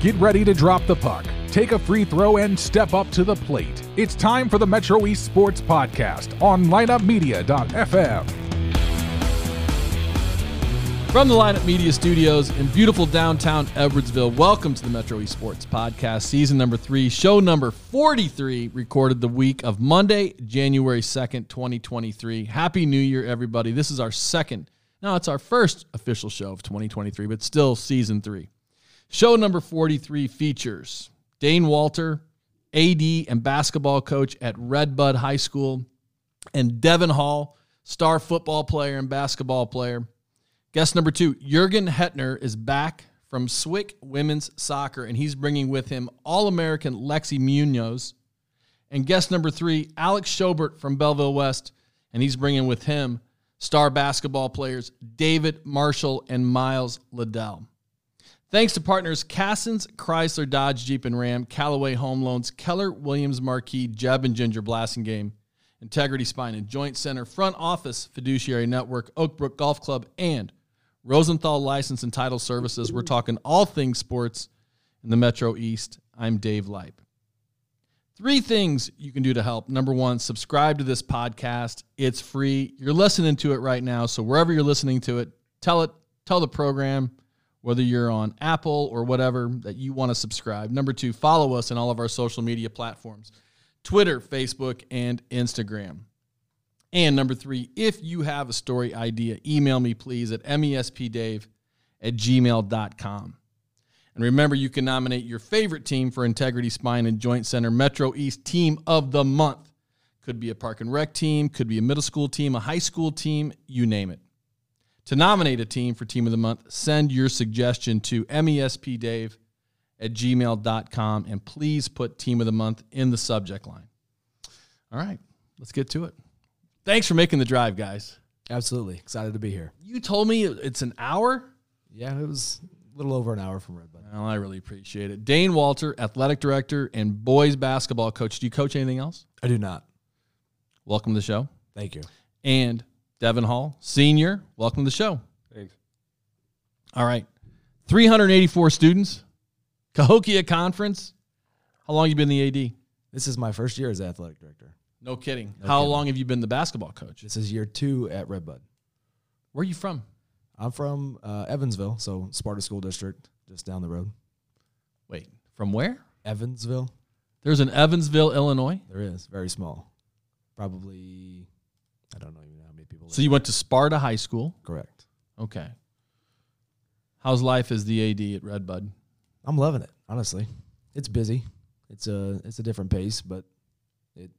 Get ready to drop the puck, take a free throw, and step up to the plate. It's time for the Metro East Sports Podcast on lineupmedia.fm. From the Lineup Media Studios in beautiful downtown Edwardsville, welcome to the Metro East Sports Podcast, season number three, show number 43, recorded the week of Monday, January 2nd, 2023. Happy New Year, everybody. This is our second, no, it's our first official show of 2023, but still season three. Show number 43 features Dane Walter, AD and basketball coach at Redbud High School, and Devin Hall, star football player and basketball player. Guest number two, Jurgen Hetner is back from Swick Women's Soccer, and he's bringing with him All American Lexi Munoz. And guest number three, Alex Schobert from Belleville West, and he's bringing with him star basketball players David Marshall and Miles Liddell. Thanks to partners Cassens, Chrysler, Dodge, Jeep, and Ram, Callaway Home Loans, Keller Williams Marquee, Jeb and Ginger Blasingame, Integrity Spine and Joint Center, Front Office, Fiduciary Network, Oakbrook Golf Club, and Rosenthal License and Title Services. We're talking all things sports in the Metro East. I'm Dave Leip. Three things you can do to help. Number one, subscribe to this podcast. It's free. You're listening to it right now. So wherever you're listening to it, tell it, tell the program, whether you're on Apple or whatever, that you want to subscribe. Number two, follow us on all of our social media platforms Twitter, Facebook, and Instagram. And number three, if you have a story idea, email me please at mespdave at gmail.com. And remember, you can nominate your favorite team for Integrity Spine and Joint Center Metro East Team of the Month. Could be a park and rec team, could be a middle school team, a high school team, you name it. To nominate a team for Team of the Month, send your suggestion to mespdave at gmail.com and please put Team of the Month in the subject line. All right, let's get to it. Thanks for making the drive, guys. Absolutely. Excited to be here. You told me it's an hour? Yeah, it was a little over an hour from Redbud. Well, I really appreciate it. Dane Walter, athletic director and boys basketball coach. Do you coach anything else? I do not. Welcome to the show. Thank you. And Devin Hall, senior. Welcome to the show. Thanks. All right. 384 students. Cahokia Conference. How long you been the AD? This is my first year as athletic director. No kidding. No How kidding. long have you been the basketball coach? This is year two at Redbud. Where are you from? I'm from uh, Evansville, so Sparta School District, just down the road. Wait, from where? Evansville, There's an Evansville, Illinois. there is very small. Probably, I don't know even how many people. So you went to Sparta High School. correct? Okay. How's life as the AD at Redbud? I'm loving it. Honestly, it's busy. It's a it's a different pace, but it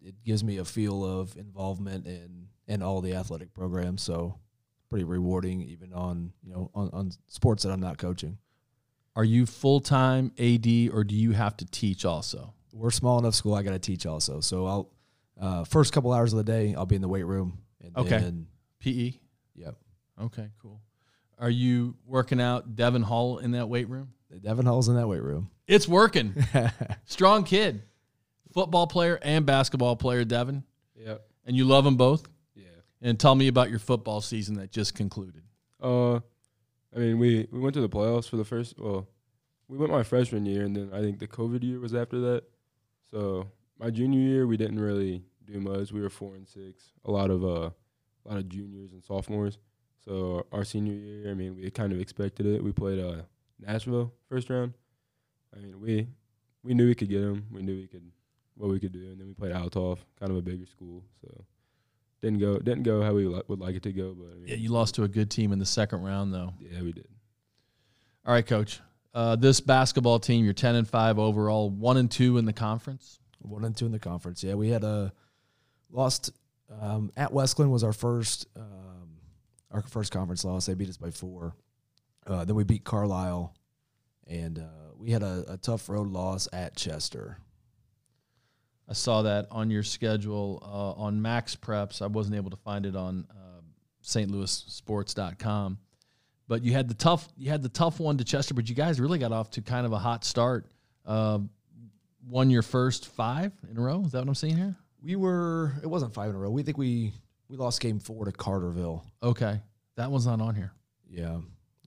it gives me a feel of involvement in in all the athletic programs. So pretty rewarding, even on you know on, on sports that I'm not coaching. Are you full time AD or do you have to teach also? We're a small enough school. I got to teach also. So I'll uh, first couple hours of the day I'll be in the weight room. And Okay. Then, PE? yep. Okay, cool. Are you working out Devin Hall in that weight room? Devin Hall's in that weight room. It's working. Strong kid. Football player and basketball player, Devin. Yep. And you love them both? Yeah. And tell me about your football season that just concluded. Uh, I mean, we we went to the playoffs for the first. Well, we went my freshman year, and then I think the COVID year was after that. So my junior year, we didn't really do much. We were four and six. A lot of uh, a lot of juniors and sophomores. So our senior year, I mean, we kind of expected it. We played uh Nashville first round. I mean, we we knew we could get them. We knew we could what we could do, and then we played Althoff, kind of a bigger school. So didn't go didn't go how we li- would like it to go, but I mean, Yeah, you lost to a good team in the second round, though. yeah, we did. All right, coach. Uh, this basketball team, you're 10 and 5 overall, 1 and 2 in the conference. One and two in the conference. Yeah, we had a lost um, at Wesclin was our first um, our first conference loss. They beat us by four. Uh, then we beat Carlyle, and uh, we had a, a tough road loss at Chester. I saw that on your schedule uh, on Max Preps. I wasn't able to find it on uh, stlouissports.com. But you had the tough you had the tough one to Chester, but you guys really got off to kind of a hot start. Uh, won your first five in a row. Is that what I'm seeing here? We were it wasn't five in a row. We think we we lost game four to Carterville. Okay, that one's not on here. Yeah,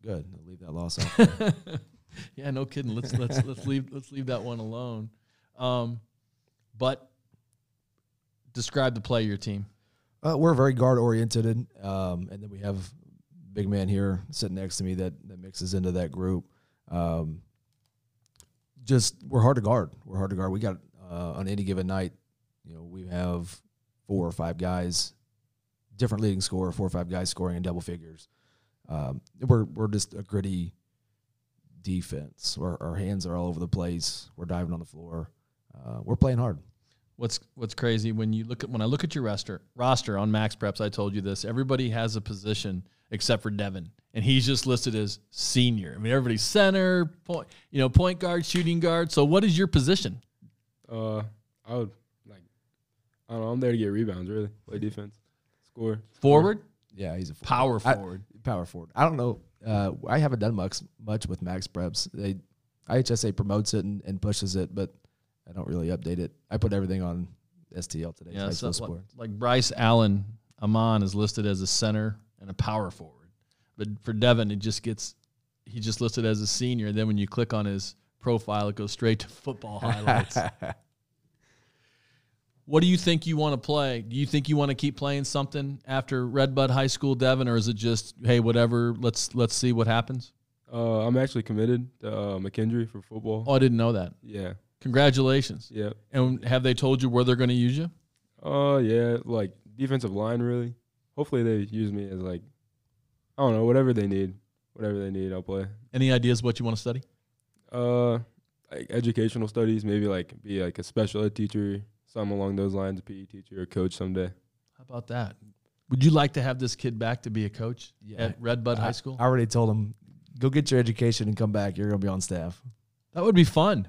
good. I'll leave that loss out. Yeah, no kidding. Let's let's let's leave let's leave that one alone. Um, but describe the play of your team. Uh, we're very guard oriented, um, and then we have big man here sitting next to me that that mixes into that group. Um, just we're hard to guard. We're hard to guard. We got uh, on any given night, you know, we have four or five guys, different leading scorer, four or five guys scoring in double figures. Um, we're we're just a gritty defense. Our, our hands are all over the place. We're diving on the floor. Uh, we're playing hard. What's what's crazy when you look at when I look at your roster roster on Max Preps, I told you this. Everybody has a position except for Devin, and he's just listed as senior. I mean, everybody's center, point, you know, point guard, shooting guard. So, what is your position? Uh, I would like. I don't know. I'm there to get rebounds. Really, play defense, score. Forward, Yeah, he's a forward. power I- forward. power forward. I don't know. Uh, I haven't done much much with Max Preps. They IHSA promotes it and, and pushes it, but I don't really update it. I put everything on STL today. yeah, high so school like, sports. like Bryce Allen Amon is listed as a center and a power forward, but for Devin, it just gets he just listed as a senior. And then when you click on his profile, it goes straight to football highlights. What do you think you want to play? Do you think you want to keep playing something after Redbud High School, Devin, or is it just hey, whatever? Let's let's see what happens. Uh, I'm actually committed to uh, McKendree for football. Oh, I didn't know that. Yeah, Congratulations! yeah. And have they told you where they're going to use you? Uh, yeah, like defensive line, really. Hopefully, they use me as like, I don't know, whatever they need, whatever they need, I'll play. Any ideas what you want to study? Uh, like educational studies, maybe like be like a special ed teacher, something along those lines, a PE teacher or coach someday. How about that? Would you like to have this kid back to be a coach Yeah. at Redbud I- High School? I already told him, go get your education and come back. You're gonna be on staff. That would be fun.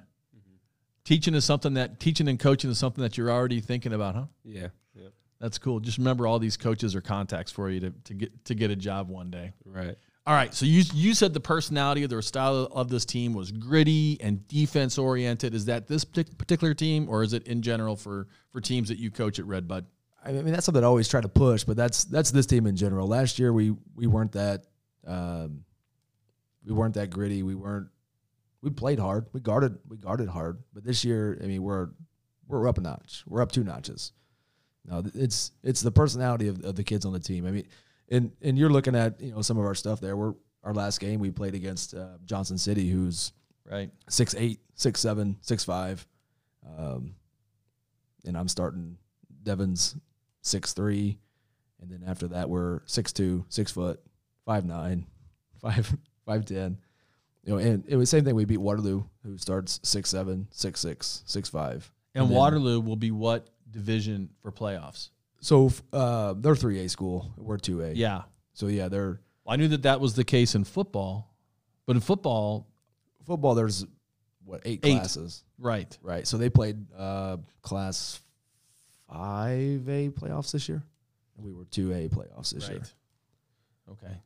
Teaching is something that teaching and coaching is something that you're already thinking about, huh? Yeah, yeah, That's cool. Just remember all these coaches are contacts for you to, to get to get a job one day. right. All right. So you you said the personality of the style of this team was gritty and defense oriented. Is that this particular team, or is it in general for for teams that you coach at Redbud? I mean, that's something I always try to push, but that's that's this team in general. Last year we we weren't that um, we weren't that gritty. We weren't we played hard. We guarded we guarded hard. But this year, I mean, we're we're up a notch. We're up two notches. No, it's it's the personality of, of the kids on the team. I mean, and and you're looking at you know some of our stuff there. We're our last game we played against uh, Johnson City, who's Right. six eight, six seven, six five, um, and I'm starting Devon's six three, and then after that we're six two, six foot, five nine, five five ten. You know, and it was the same thing. We beat Waterloo, who starts six seven, six six, six five. And, And then- Waterloo will be what division for playoffs? So uh, they're three A school. We're two A. Yeah. So yeah, they're I knew that that was the case in football, but in football, football. There's what eight, Eight. classes, right? right? So they played uh, class five A playoffs this year. We were two A playoffs this year. Okay.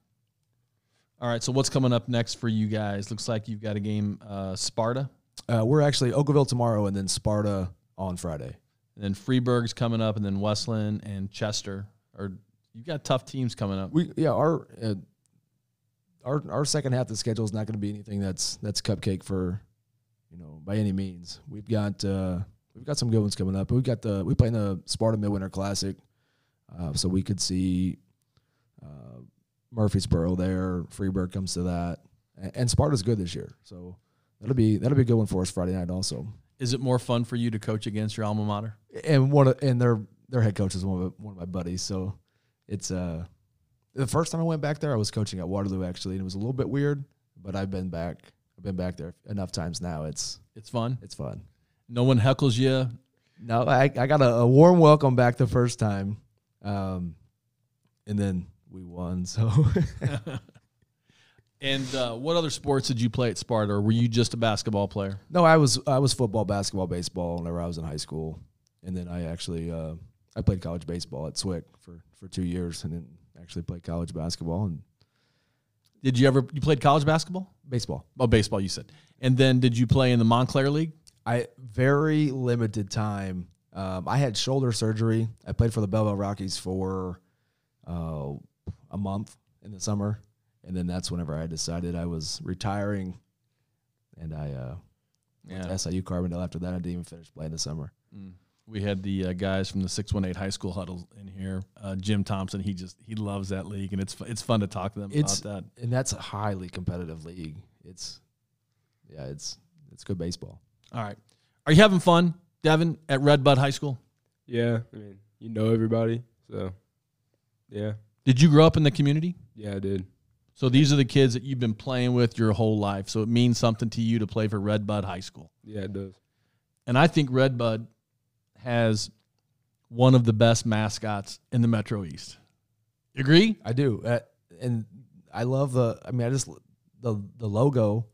All right. So what's coming up next for you guys? Looks like you've got a game, uh, Sparta, Uh, we're actually Okawville tomorrow, and then Sparta on Friday. and then Freeburg's coming up, and then Wesclin and Chester. Or you've got tough teams coming up. We yeah our uh, our our second half of the schedule is not going to be anything that's that's cupcake for you know by any means. We've got uh, we've got some good ones coming up. We've got the we play in the Sparta Midwinter Classic, uh, so we could see uh, Murphysboro there. Freeburg comes to that, and, and Sparta's good this year, so that'll be that'll be a good one for us Friday night also. Is it more fun for you to coach against your alma mater? and one of, and their their head coach is one of one of my buddies. So it's uh the first time I went back there, I was coaching at Waterloo actually, and it was a little bit weird, but I've been back. I've been back there enough times now. It's It's fun. it's fun. No one heckles you. No, I I got a, a warm welcome back the first time, um, and then we won. So And uh, what other sports did you play at Sparta, or were you just a basketball player? no, I was I was football, basketball, baseball whenever I was in high school, and then I actually uh, I played college baseball at Swick for for two years, and then actually played college basketball and Did you ever you played college basketball? baseball. Oh, baseball, you said. And then did you play in the Mon-Clair League? I very limited time. Um, I had shoulder surgery. I played for the Belleville Rockies for uh, a month in the summer, and then that's whenever I decided I was retiring. and I uh, went Yeah. to SIU Carbondale after that. I didn't even finish playing the summer. Mm. We had the uh, guys from the 618 high school huddle in here. Uh, Jim Thompson, he just he loves that league, and it's fu- it's fun to talk to them It's- about that. And that's a highly competitive league. It's yeah, it's it's good baseball. All right, are you having fun, Devin, at Red Bud High School? Yeah, I mean, you know everybody, so yeah, Did you grow up in the community? yeah, I did. So these are the kids that you've been playing with your whole life. So it means something to you to play for Redbud High School. Yeah, it does. And I think Redbud has one of the best mascots in the Metro East. You agree? I do, uh, and I love the. I mean, I just the the logo.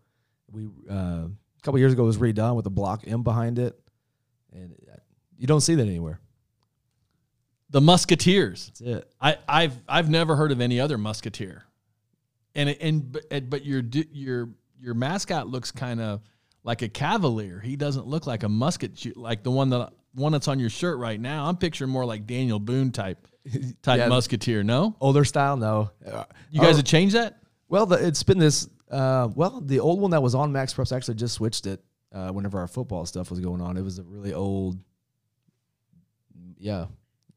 We uh, a couple years ago was redone with the block M behind it, and uh, you don't see that anywhere. The Musketeers. That's it. I, I've I've never heard of any other musketeer, and and but but your your your mascot looks kind of like a cavalier. He doesn't look like a musket like the one that one that's on your shirt right now. I'm picturing more like Daniel Boone type type Yeah. musketeer. No, Older style, no. You guys oh, have changed that. Well, the, it's been this. Uh, well, the old one that was on Max Preps actually just switched it uh, whenever our football stuff was going on. It was a really old. Yeah,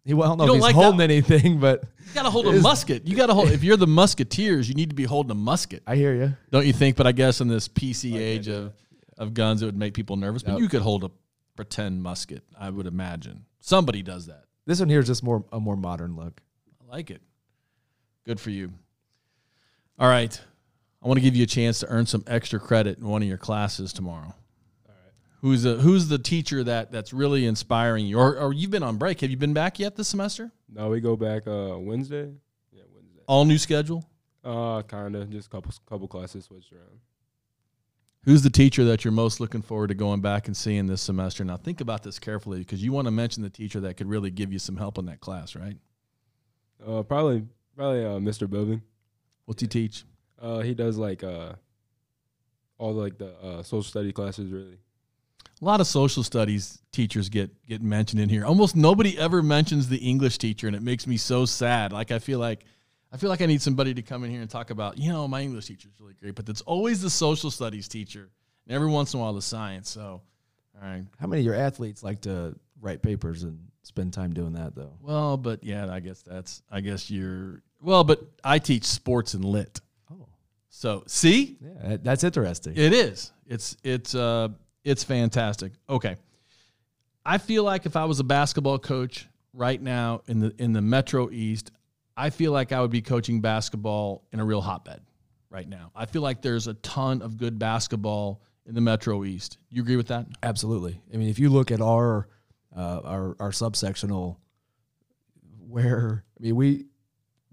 he. Well, I don't know You if don't he's like that- holding anything, but You got to hold a Is- musket. You got to hold. If you're the musketeers, you need to be holding a musket, I hear you. don't you think? But I guess in this PC age of of guns, it would make people nervous. But you could hold a pretend musket. I would imagine somebody does that. This one here is just more a more modern look. I like it. Good for you. All right. I want to give you a chance to earn some extra credit in one of your classes tomorrow. Who's the Who's the teacher that that's really inspiring you? Or, or you've been on break? Have you been back yet this semester? No, we go back uh Wednesday. Yeah, Wednesday. All new schedule. Uh, kind of, just couple couple classes switched around. Who's the teacher that you're most looking forward to going back and seeing this semester? Now think about this carefully because you want to mention the teacher that could really give you some help in that class, right? Uh, probably probably uh Mr. Bovin. What's he teach? Uh, he does like uh all the, like the uh social study classes really. A lot of social studies teachers get get mentioned in here. Almost nobody ever mentions the English teacher, and it makes me so sad. Like I feel like I feel like I need somebody to come in here and talk about, you know, my English teacher is really great, but it's always the social studies teacher, and every once in a while the science. So, all right, How many of your athletes like to write papers and spend time doing that though? well, but yeah, I guess that's I guess you're well, but I teach sports and lit, Oh, so see, yeah, that's interesting. It is. It's it's uh it's fantastic. Okay. I feel like if I was a basketball coach right now in the in the Metro East, I feel like I would be coaching basketball in a real hotbed right now. I feel like there's a ton of good basketball in the Metro East. You agree with that? Absolutely. I mean, if you look at our uh, our our subsectional, where I mean we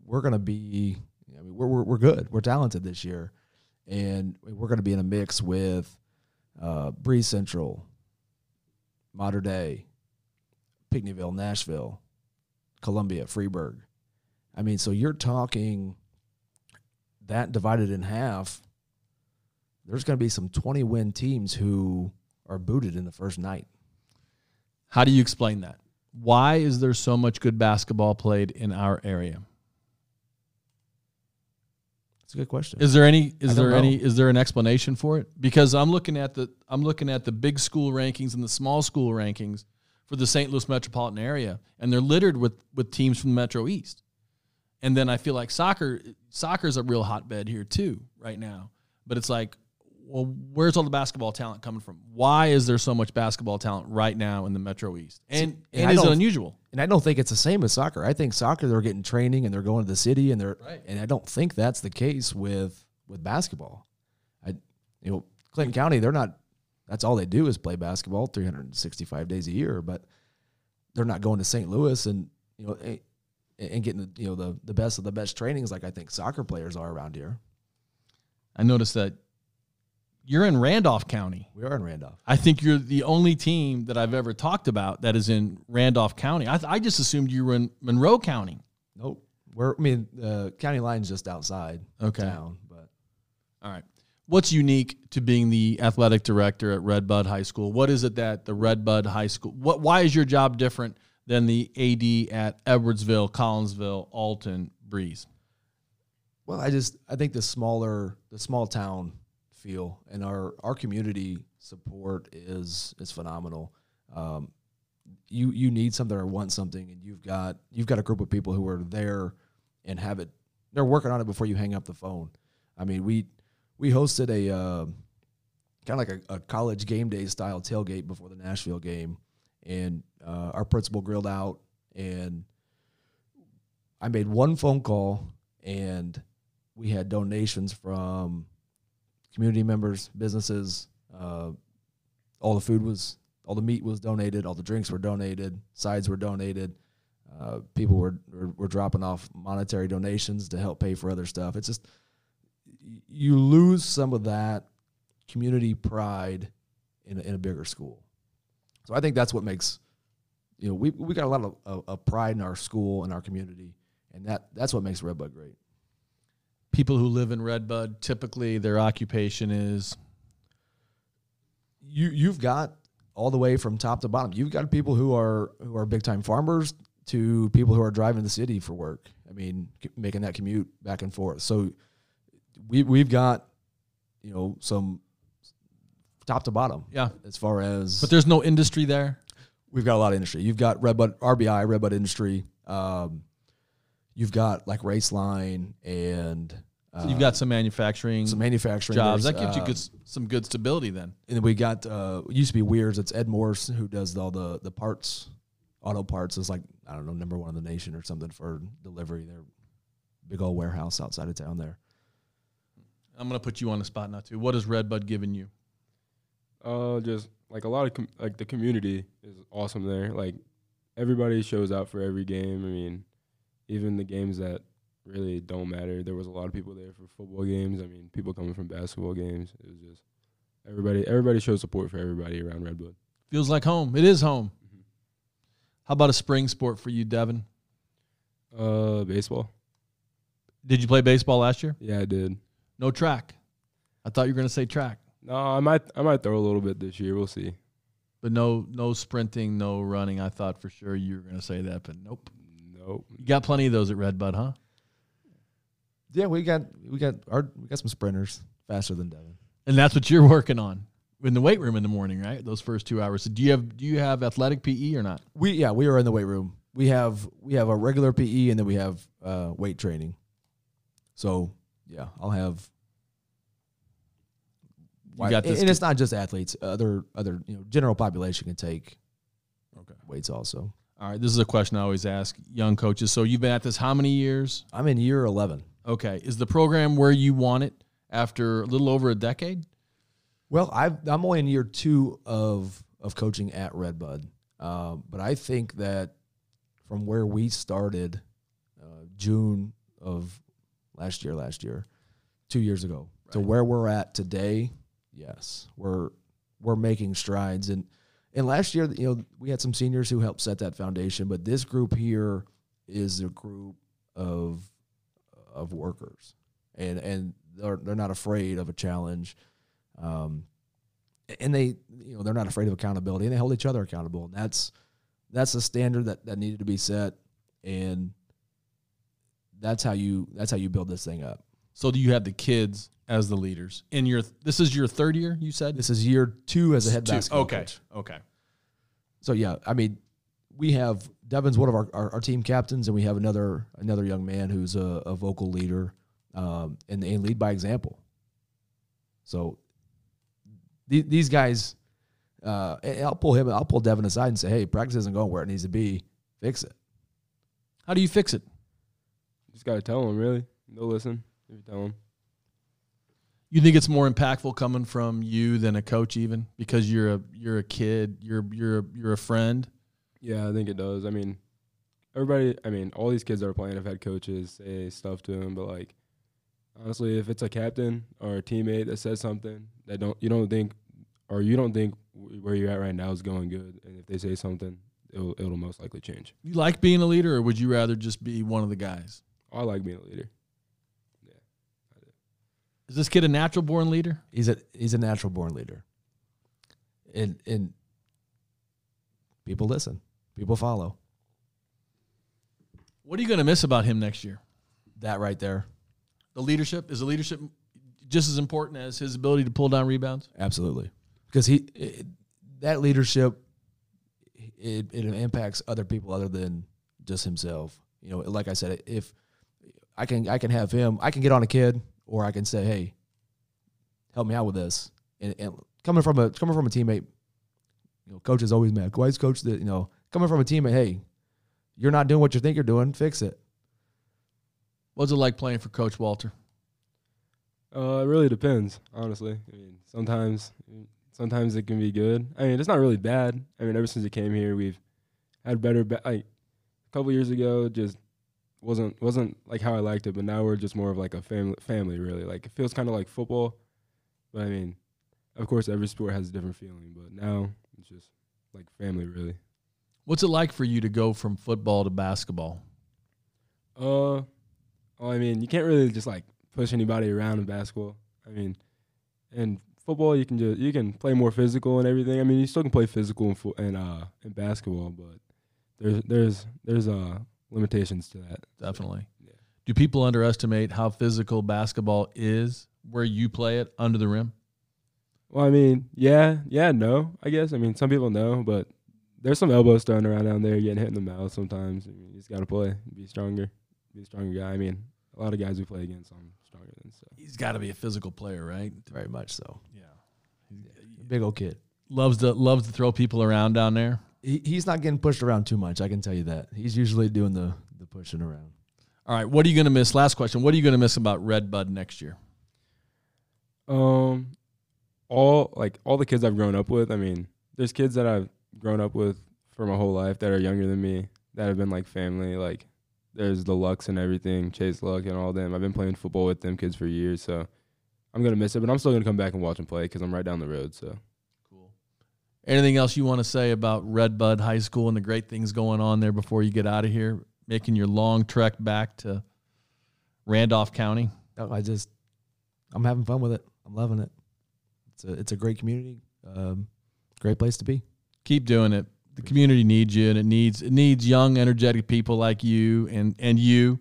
we're going to be, I mean we're, we're we're good, we're talented this year, and we're going to be in a mix with uh, Breese Central, Mater Dei, Pinckneyville, Nashville, Columbia, Freeburg. I mean, so you're talking that divided in half. There's going to be some 20 win teams who are booted in the first night. How do you explain that? Why is there so much good basketball played in our area? That's a good question. Is there any is there know. any is there an explanation for it? Because I'm looking at the I'm looking at the big school rankings and the small school rankings for the St. Louis metropolitan area and they're littered with with teams from the Metro East. And then I feel like soccer soccer's a real hotbed here too right now. But it's like well, where's all the basketball talent coming from? Why is there so much basketball talent right now in the Metro East? And, and and is it unusual? and I don't think it's the same as soccer. I think soccer they're getting training and they're going to the city and they're Right. and I don't think that's the case with with basketball. I you know Clinton County they're not that's all they do is play basketball 365 days a year, but they're not going to St. Louis and you know and, and getting the, you know the the best of the best trainings like I think soccer players are around here. I noticed that you're in Randolph County. We are in Randolph. I think you're the only team that I've ever talked about that is in Randolph County. I, th- I just assumed you were in Monroe County. Nope. We're I mean the county line's just outside Okay. town, but All right. What's unique to being the athletic director at Redbud High School? What is it that the Redbud High School? What? Why is your job different than the AD at Edwardsville, Collinsville, Alton, Breese? Well, I just I think the smaller the small town feel, and our our community support is is phenomenal. Um, you you need something or want something, and you've got you've got a group of people who are there and have it. They're working on it before you hang up the phone. I mean, we we hosted a uh, kind of like a, a college game day style tailgate before the Nashville game, and uh, our principal grilled out, and I made one phone call, and we had donations from community members, businesses. Uh, all the food was, all the meat was donated, all the drinks were donated, sides were donated. Uh, people were, were were dropping off monetary donations to help pay for other stuff. It's just you lose some of that community pride in a, in a bigger school. So I think that's what makes you know we we got a lot of, of, of pride in our school and our community, and that that's what makes Redbud great. People who live in Redbud, typically their occupation is You you've got all the way from top to bottom. You've got people who are who are big time farmers to people who are driving the city for work. I mean, making that commute back and forth. So we we've got you know some top to bottom yeah. as far as But there's no industry there. We've got a lot of industry. You've got Redbud RBI, Redbud Industry. Um, you've got like Raceline and uh, So you've got some manufacturing some manufacturing jobs. That gives you uh, good, some good stability then. And then we got uh, used to be Weir's. It's Ed Morse who does all the the parts, auto parts. Is like I don't know number one in the nation or something for delivery. They're big old warehouse outside of town there. I'm going to put you on the spot now too. What has Redbud given you? Uh, just like a lot of com- like the community is awesome there. Like everybody shows out for every game. I mean, even the games that really don't matter. There was a lot of people there for football games. I mean, people coming from basketball games. It was just everybody. Everybody shows support for everybody around Redwood. Feels like home. It is home. Mm-hmm. How about a spring sport for you, Devin? Uh, baseball. Did you play baseball last year? Yeah, I did. No track. I thought you were going to say track, No, I might. I might throw a little bit this year. We'll see. but no, no sprinting, no running. I thought for sure you were going to say that, but nope. Nope. You got plenty of those at Redbud, huh? Yeah, we got we got our we got some sprinters faster than Devin. And that's what you're working on in the weight room in the morning, right? Those first two hours. So do you have do you have athletic PE or not? We yeah, we are in the weight room. We have we have a regular PE and then we have uh, weight training. So yeah, I'll have. You got this. and it's not just athletes. Other other you know general population can take Okay. weights also. All right. This is a question I always ask young coaches. So you've been at this how many years? I'm in year eleven. Okay. Is the program where you want it after a little over a decade? Well, I've, I'm only in year two of of coaching at Redbud, um, but I think that from where we started, uh, June of last year, last year, two years ago, to where we're at today, yes, we're we're making strides. And and last year, you know, we had some seniors who helped set that foundation, but this group here is a group of of workers, and and they're they're not afraid of a challenge. Um, and they, you know, they're not afraid of accountability, and they hold each other accountable. And that's that's a standard that that needed to be set, and that's how you that's how you build this thing up. So do you have the kids as the leaders in your? This is your third year. You said This is year two as a head Two. basketball Okay. coach. Okay. So yeah, I mean, we have Devin's one of our, our, our team captains, and we have another another young man who's a, a vocal leader, um, and, and lead by example. So the, these guys, uh, I'll pull him, I'll pull Devin aside and say, "Hey, practice isn't going where it needs to be. Fix it." How do you fix it? You just gotta tell them. Really, they'll listen if you tell them. You think it's more impactful coming from you than a coach, even because you're a you're a kid, you're you're a, you're a friend. Yeah, I think it does. I mean, everybody. I mean, all these kids that are playing have had coaches say stuff to them, but like, honestly, if it's a captain or a teammate that says something that don't you don't think or you don't think where you're at right now is going good, and if they say something, it'll it'll most likely change. You like being a leader, or would you rather just be one of the guys? I like being a leader. Is this kid a natural born leader? He's a he's a natural born leader, and and people listen, people follow. What are you going to miss about him next year? That right there. The leadership is the leadership. just as important as his ability to pull down rebounds? Absolutely, because he it, that leadership it, it impacts other people other than just himself. You know, like I said, if I can I can have him, I can get on a kid, or I can say, hey, help me out with this. And, and coming from a coming from a teammate, you know, coach is always mad. Why is coach that you know coming from a teammate? Hey, you're not doing what you think you're doing. Fix it. What's it like playing for Coach Walter? Uh, it really depends, honestly. I mean, sometimes sometimes it can be good. I mean, it's not really bad. I mean, ever since he came here, we've had better. Ba- like a couple years ago, just wasn't wasn't like how I liked it, but now we're just more of like a family. Family, really. Like it feels kind of like football, but I mean, of course, every sport has a different feeling. But now it's just like family, really. What's it like for you to go from football to basketball? Uh, well, I mean, you can't really just like push anybody around in basketball. I mean, in football, you can just you can play more physical and everything. I mean, you still can play physical in fo- and uh in basketball, but there's there's there's uh limitations to that. Definitely. Yeah. Do people underestimate how physical basketball is where you play it under the rim? Well, I mean, yeah, yeah, no, I guess. I mean, some people know, but there's some elbows thrown around down there, getting hit in the mouth sometimes. I mean, you just got to play, be stronger, be a stronger guy. I mean, a lot of guys we play against, I'm stronger than. So He's got to be a physical player, right? Very much so. Yeah. Big old kid. Loves to loves to throw people around down there. He, he's not getting pushed around too much. I can tell you that. He's usually doing the the pushing around. All right, what are you going to miss? Last question. What are you going to miss about Red Bud next year? Um, all like all the kids I've grown up with. I mean, there's kids that I've grown up with for my whole life that are younger than me that have been like family. Like there's the Lux and everything, Chase Luck and all them. I've been playing football with them kids for years, so I'm gonna miss it. But I'm still gonna come back and watch them play because I'm right down the road. So Cool. Anything else you want to say about Red Bud High School and the great things going on there before you get out of here, making your long trek back to Randolph County? No, I just I'm having fun with it. I'm loving it. It's a it's a great community. Um, great place to be. Keep doing it. The community needs you, and it needs it needs young, energetic people like you and and you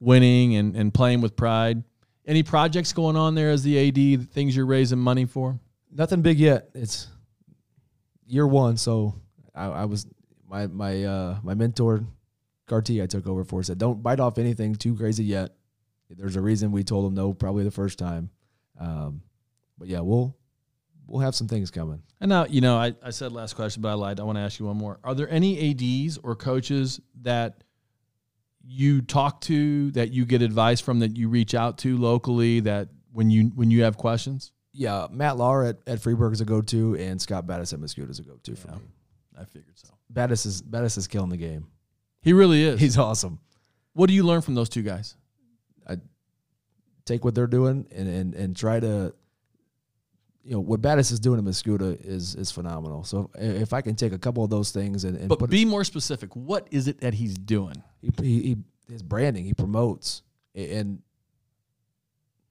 winning and and playing with pride. Any projects going on there as the AD? Things you're raising money for? Nothing big yet. It's year one, so I, I was my my uh my mentor, Carti, I took over for said don't bite off anything too crazy yet. There's a reason we told him no probably the first time. Um, but yeah, we'll we'll have some things coming. And now, you know, I, I said last question, but I lied. I want to ask you one more. Are there any ADs or coaches that you talk to, that you get advice from, that you reach out to locally, that when you when you have questions? Yeah, Matt Lauer at, at Freeburg is a go to, and Scott Battis at Mascoutah is a go to for Yeah. me. I figured so. Battis is Battis is killing the game. He really is. He's awesome. what do you learn from those two guys? I take what they're doing and and, and try to you know what Battis is doing in Mascoutah is is phenomenal. So if, if I can take a couple of those things and, and But be more specific. What is it that he's doing? he, he, he his branding, he promotes and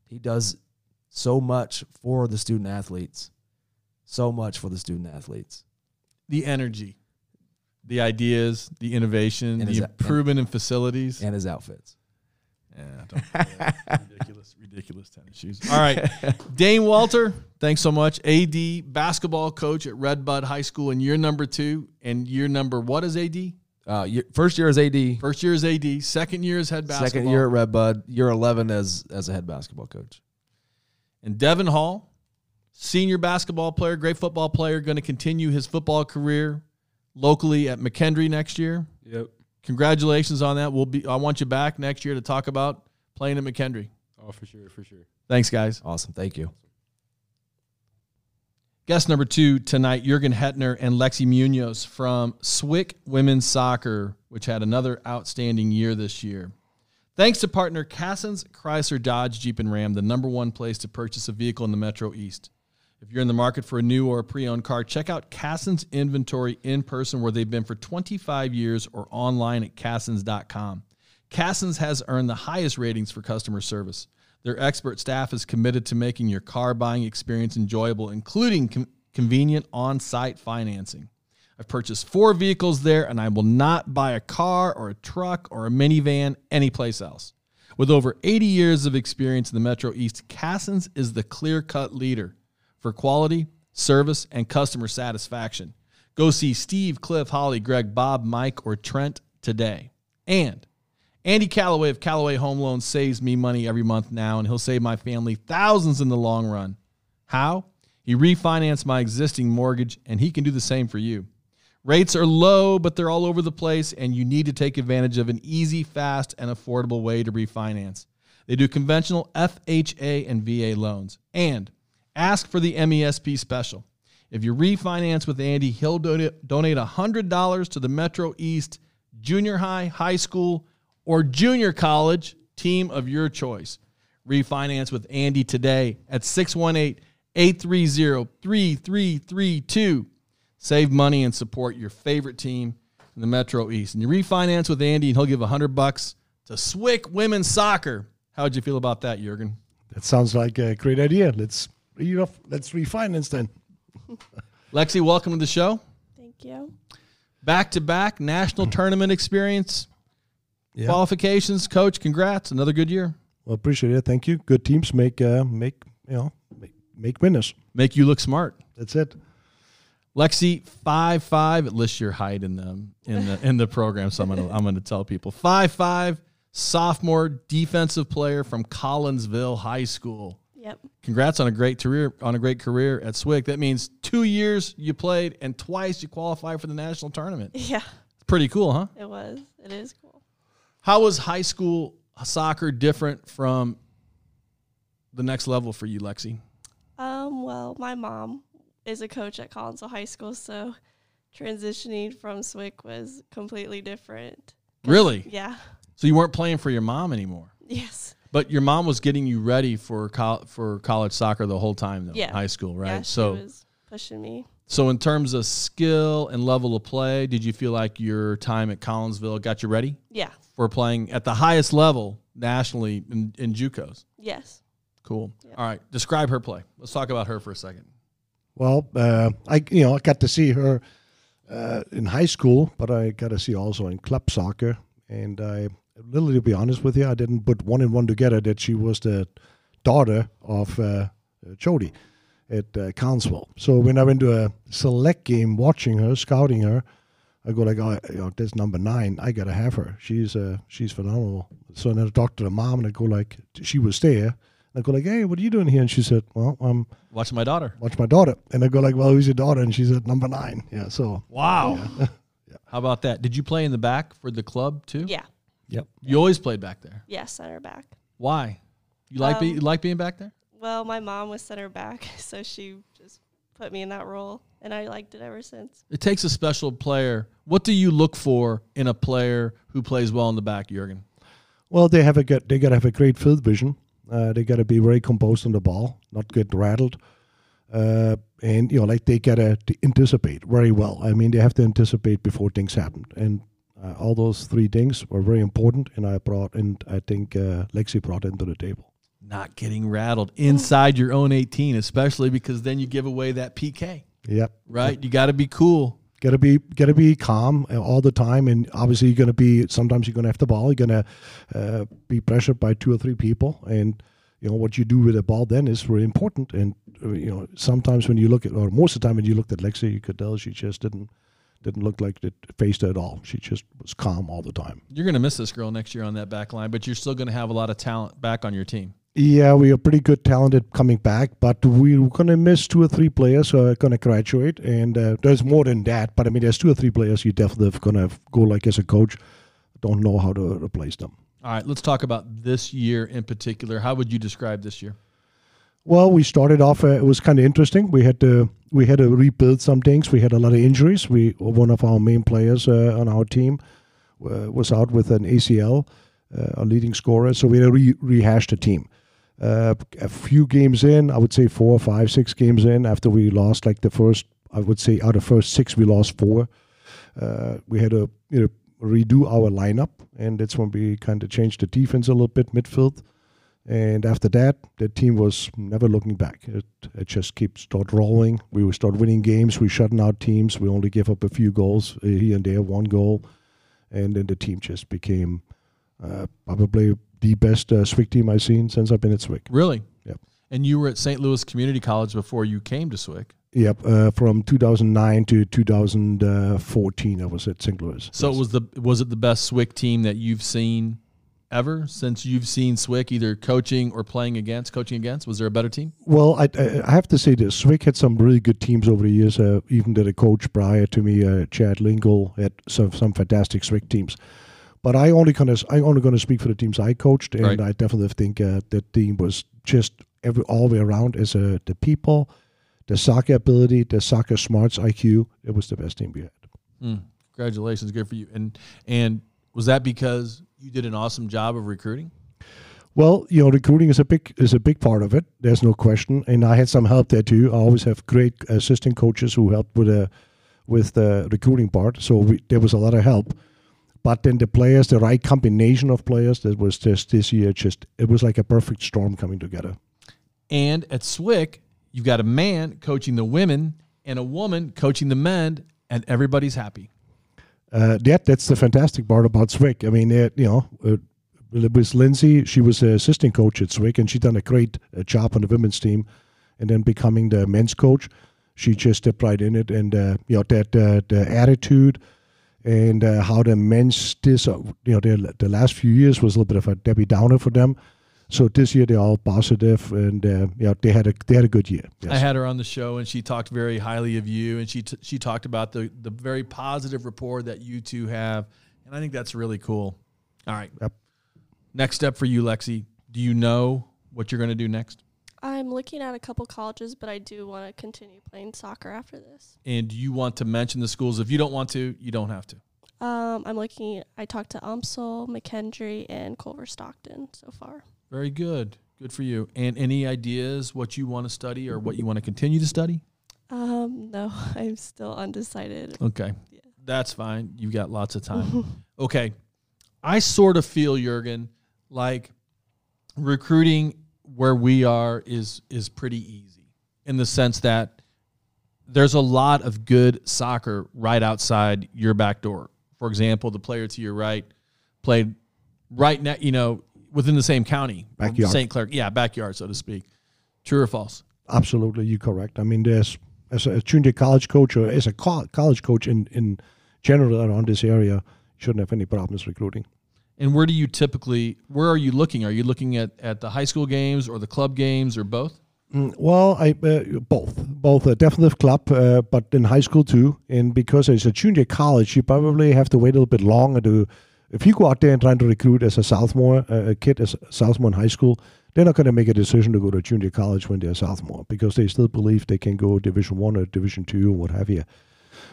he does so much for the student athletes, so much for the student athletes. The energy, the ideas, the innovation, And the improvement in facilities. and his outfits. Yeah, don't do that. ridiculous, ridiculous tennis shoes. All right, Dane Walter, thanks so much. AD basketball coach at Red Bud High School, and year number two, and year number what is AD? Uh, year, first year as AD, First year is AD, second year is head basketball. second year at Red Bud, year eleven as as a head basketball coach. And Devin Hall, senior basketball player, great football player, going to continue his football career locally at McKendree next year. yep. Congratulations on that. We'll be. I want you back next year to talk about playing at McKendree. Oh, for sure, for sure. Thanks, guys. Awesome, thank you. Guest number two tonight, Jurgen Hetner and Lexi Munoz from Swick Women's Soccer, which had another outstanding year this year. Thanks to partner Cassens Chrysler Dodge Jeep and Ram, the number one place to purchase a vehicle in the Metro East. If you're in the market for a new or a pre-owned car, check out Cassens inventory in person where they've been for 25 years or online at cassens.com. Cassens has earned the highest ratings for customer service. Their expert staff is committed to making your car buying experience enjoyable, including com- convenient on site financing. I've purchased four vehicles there, and I will not buy a car or a truck or a minivan anyplace else. With over 80 years of experience in the Metro East, Cassens is the clear cut leader for quality, service, and customer satisfaction. Go see Steve, Cliff, Holly, Greg, Bob, Mike, or Trent today. And Andy Calloway of Calloway Home Loans saves me money every month now, and he'll save my family thousands in the long run. How? He refinanced my existing mortgage, and he can do the same for you. Rates are low, but they're all over the place, and you need to take advantage of an easy, fast, and affordable way to refinance. They do conventional FHA and VA loans. And ask for the MESP special. If you refinance with Andy, he'll donate $100 to the Metro East junior high, high school, or junior college team of your choice. Refinance with Andy today at 618 830 3332. Save money and support your favorite team in the Metro East. And you refinance with Andy, and he'll give 100 bucks to Swick Women's Soccer. How would you feel about that, Jurgen? That sounds like a great idea. Let's you know, let's refinance then. Lexi, welcome to the show. Thank you. Back to back national tournament experience, Yeah. qualifications. Coach, congrats. Another good year. Well, appreciate it. Thank you. Good teams make uh, make you know make, make winners. Make you look smart. That's it. Lexi, five five. It lists your height in the in the in the program, so I'm gonna I'm gonna tell people five five. Sophomore defensive player from Collinsville High School. Yep. Congrats on a great career on a great career at Swick. That means two years you played and twice you qualified for the national tournament. Yeah, Pretty cool, huh? it was. It is cool. How was high school soccer different from the next level for you, Lexi? Um, well, my mom is a coach at Collinsville High School, so transitioning from Swick was completely different. Really? Yeah. So you weren't playing for your mom anymore, Yes. but your mom was getting you ready for col- for college soccer the whole time, though. Yeah. High school, right? Yeah, so she was pushing me. so in terms of skill and level of play, did you feel like your time at Collinsville got you ready Yeah. for playing at the highest level nationally in, in JUCOs? Yes. Cool. Yeah. All right, describe her play. Let's talk about her for a second. Well, uh, I you know I got to see her uh, in high school, but I got to see also in club soccer. And I, literally, to be honest with you, I didn't put one and one together that she was the daughter of uh, Jody at uh. So when I went to a select game, watching her, scouting her, I go like, oh, you know, number nine. I gotta have her. She's uh, she's phenomenal. So then I talked to the mom, and I go like, she was there. I go like, hey, what are you doing here? And she said, well, I'm Watching my daughter. watch my daughter. And I go like, well, who's your daughter? And she said, number nine. Yeah. So Wow. Yeah. How about that? Did you play in the back for the club too? Yeah. yep. You always played back there. Yeah. Center back. Why? You like be, Um, you like being back there? Well, my mom was center back, so she just put me in that role, and I liked it ever since. It takes a special player. What do you look for in a player who plays well in the back, Jurgen? Well, they have a good, they got to have a great field vision. Uh, they got to be very composed on the ball, not get rattled. Uh, and you know, like they gotta anticipate very well. I mean, they have to anticipate before things happen, and uh, all those three things were very important. And I brought, and I think uh, Lexi brought into the table. Not getting rattled inside your own 18, especially because then you give away that PK, Yep. right? You got to be cool. Gotta be gotta be calm uh, all the time, and obviously you're gonna be. Sometimes you're gonna have the ball. You're gonna uh, be pressured by two or three people, and you know what you do with the ball then is really important. And uh, you know sometimes when you look at, or most of the time when you looked at Lexi, you could tell she just didn't didn't look like it faced her at all. She just was calm all the time. You're going to miss this girl next year on that back line, but you're still going to have a lot of talent back on your team. Yeah, we are pretty good, talented coming back, but we're gonna miss two or three players who are gonna graduate, and uh, there's more than that. But I mean, there's two or three players you definitely gonna go like as a coach, don't know how to replace them. All right, let's talk about this year in particular. How would you describe this year? Well, we started off. Uh, it was kind of interesting. We had to we had to rebuild some things. We had a lot of injuries. We one of our main players uh, on our team uh, was out with an ACL, uh, a leading scorer. So we had to re- rehash the team. Uh, a few games in, I would say four, five, six games in, after we lost like the first, I would say out of first six, we lost four. Uh, we had to you know redo our lineup, and that's when we kind of changed the defense a little bit, midfield. And after that, the team was never looking back. It, it just keeps start rolling. We would start winning games. We shutting out teams. We only give up a few goals uh, here and there, one goal, and then the team just became uh, probably the best uh, Swick team I've seen since I've been at Swick. Really? Yep. And you were at St. Louis Community College before you came to Swick. Yep, uh, from 2009 to 2014, I was at St. Louis. So Yes. it was the was it the best Swick team that you've seen ever since you've seen Swick either coaching or playing against, coaching against? Was there a better team? Well, I, I have to say this. Swick had some really good teams over the years. Uh, even the coach prior to me, uh, Chad Lingle, had some some fantastic Swick teams. But I only gonna I only gonna speak for the teams I coached, and Right. I definitely think uh, that team was just every all the way around as uh, the people, the soccer ability, the soccer smarts IQ. It was the best team we had. Mm, congratulations, good for you. And and was that because you did an awesome job of recruiting? Well, you know, recruiting is a big is a big part of it. There's no question, and I had some help there too. I always have great assistant coaches who help with the with the recruiting part. So we, there was a lot of help. But then the players, the right combination of players, that was just this year. Just it was like a perfect storm coming together. And at Swick, you've got a man coaching the women and a woman coaching the men, and everybody's happy. Uh, that that's the fantastic part about Swick. I mean, it, you know, uh, with Lindsay, she was an assistant coach at Swick, and she done a great uh, job on the women's team, and then becoming the men's coach, she just stepped right in it, and uh, you know that uh, the attitude and uh, how the men's this uh, you know the, the last few years was a little bit of a Debbie Downer for them. So this year they're all positive, and uh, you know they had a they had a good year. Yes. I had her on the show, and she talked very highly of you, and she t- she talked about the the very positive rapport that you two have, and I think that's really cool. All right, Yep. next step for you, Lexi. Do you know what you're going to do next? I'm looking at a couple colleges, but I do want to continue playing soccer after this. And you want to mention the schools? If you don't want to, you don't have to. Um, I'm looking. I talked to UMSL, McKendree, and Culver Stockton so far. Very good. Good for you. And any ideas what you want to study or what you want to continue to study? Um, no, I'm still undecided. Okay. Yeah. That's fine. You've got lots of time. okay. I sort of feel, Jurgen, like recruiting where we are is is pretty easy in the sense that there's a lot of good soccer right outside your back door. For example, the player to your right played right now, you know, within the same county. Backyard. St. Clair. Yeah, backyard, so to speak. True or false? Absolutely, you're correct. I mean, there's as a junior college coach or as a co- college coach in in general around this area, shouldn't have any problems recruiting. And where do you typically where are you looking? Are you looking at, at the high school games or the club games or both? Mm, Well, I uh, both, both a definite club, uh, but in high school too. And because it's a junior college, you probably have to wait a little bit longer to. If you go out there and trying to recruit as a sophomore, uh, a kid as a sophomore in high school, they're not going to make a decision to go to junior college when they're a sophomore because they still believe they can go Division One or Division Two or what have you.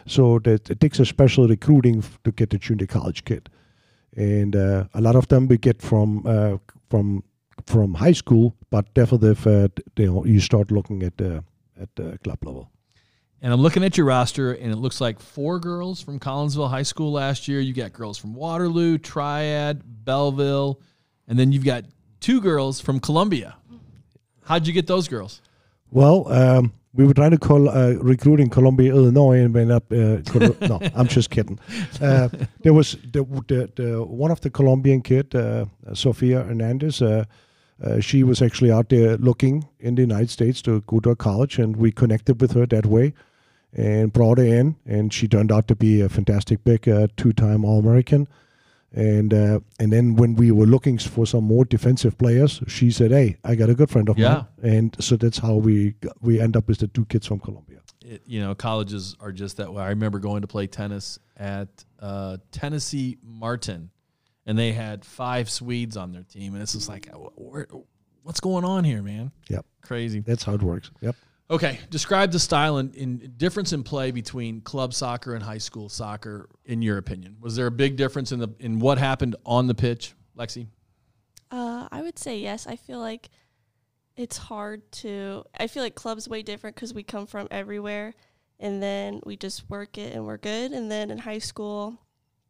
So that it takes a special recruiting to get the junior college kid, and uh, a lot of them we get from uh, from from high school, but definitely if uh, you you start looking at the at the club level. And I'm looking at your roster, and it looks like four girls from Collinsville High School last year. You got girls from Waterloo, Triad, Belleville, and then you've got two girls from Columbia. How'd you get those girls? Well, um, we were trying to call uh, recruit in Columbia, Illinois, and went up. Uh, Col- no, I'm just kidding. Uh, there was the, the, the one of the Colombian kid, uh, Sofia Hernandez. Uh, uh, she was actually out there looking in the United States to go to a college, and we connected with her that way, and brought her in, and she turned out to be a fantastic big uh, two-time All-American. And uh, and then when we were looking for some more defensive players, she said, "Hey, I got a good friend of Yeah. mine," and so that's how we got- we end up with the two kids from Colombia. It, you know, colleges are just that way. I remember going to play tennis at uh, Tennessee Martin, and they had five Swedes on their team, and it's just like, wh- what's going on here, man? Yep. Crazy. That's how it works. Yep. Okay, describe the style and difference in play between club soccer and high school soccer, in your opinion. Was there a big difference in the in what happened on the pitch, Lexi? Uh, I would say yes. I feel like it's hard to. I feel like clubs way different because we come from everywhere, and then we just work it and we're good. And then in high school,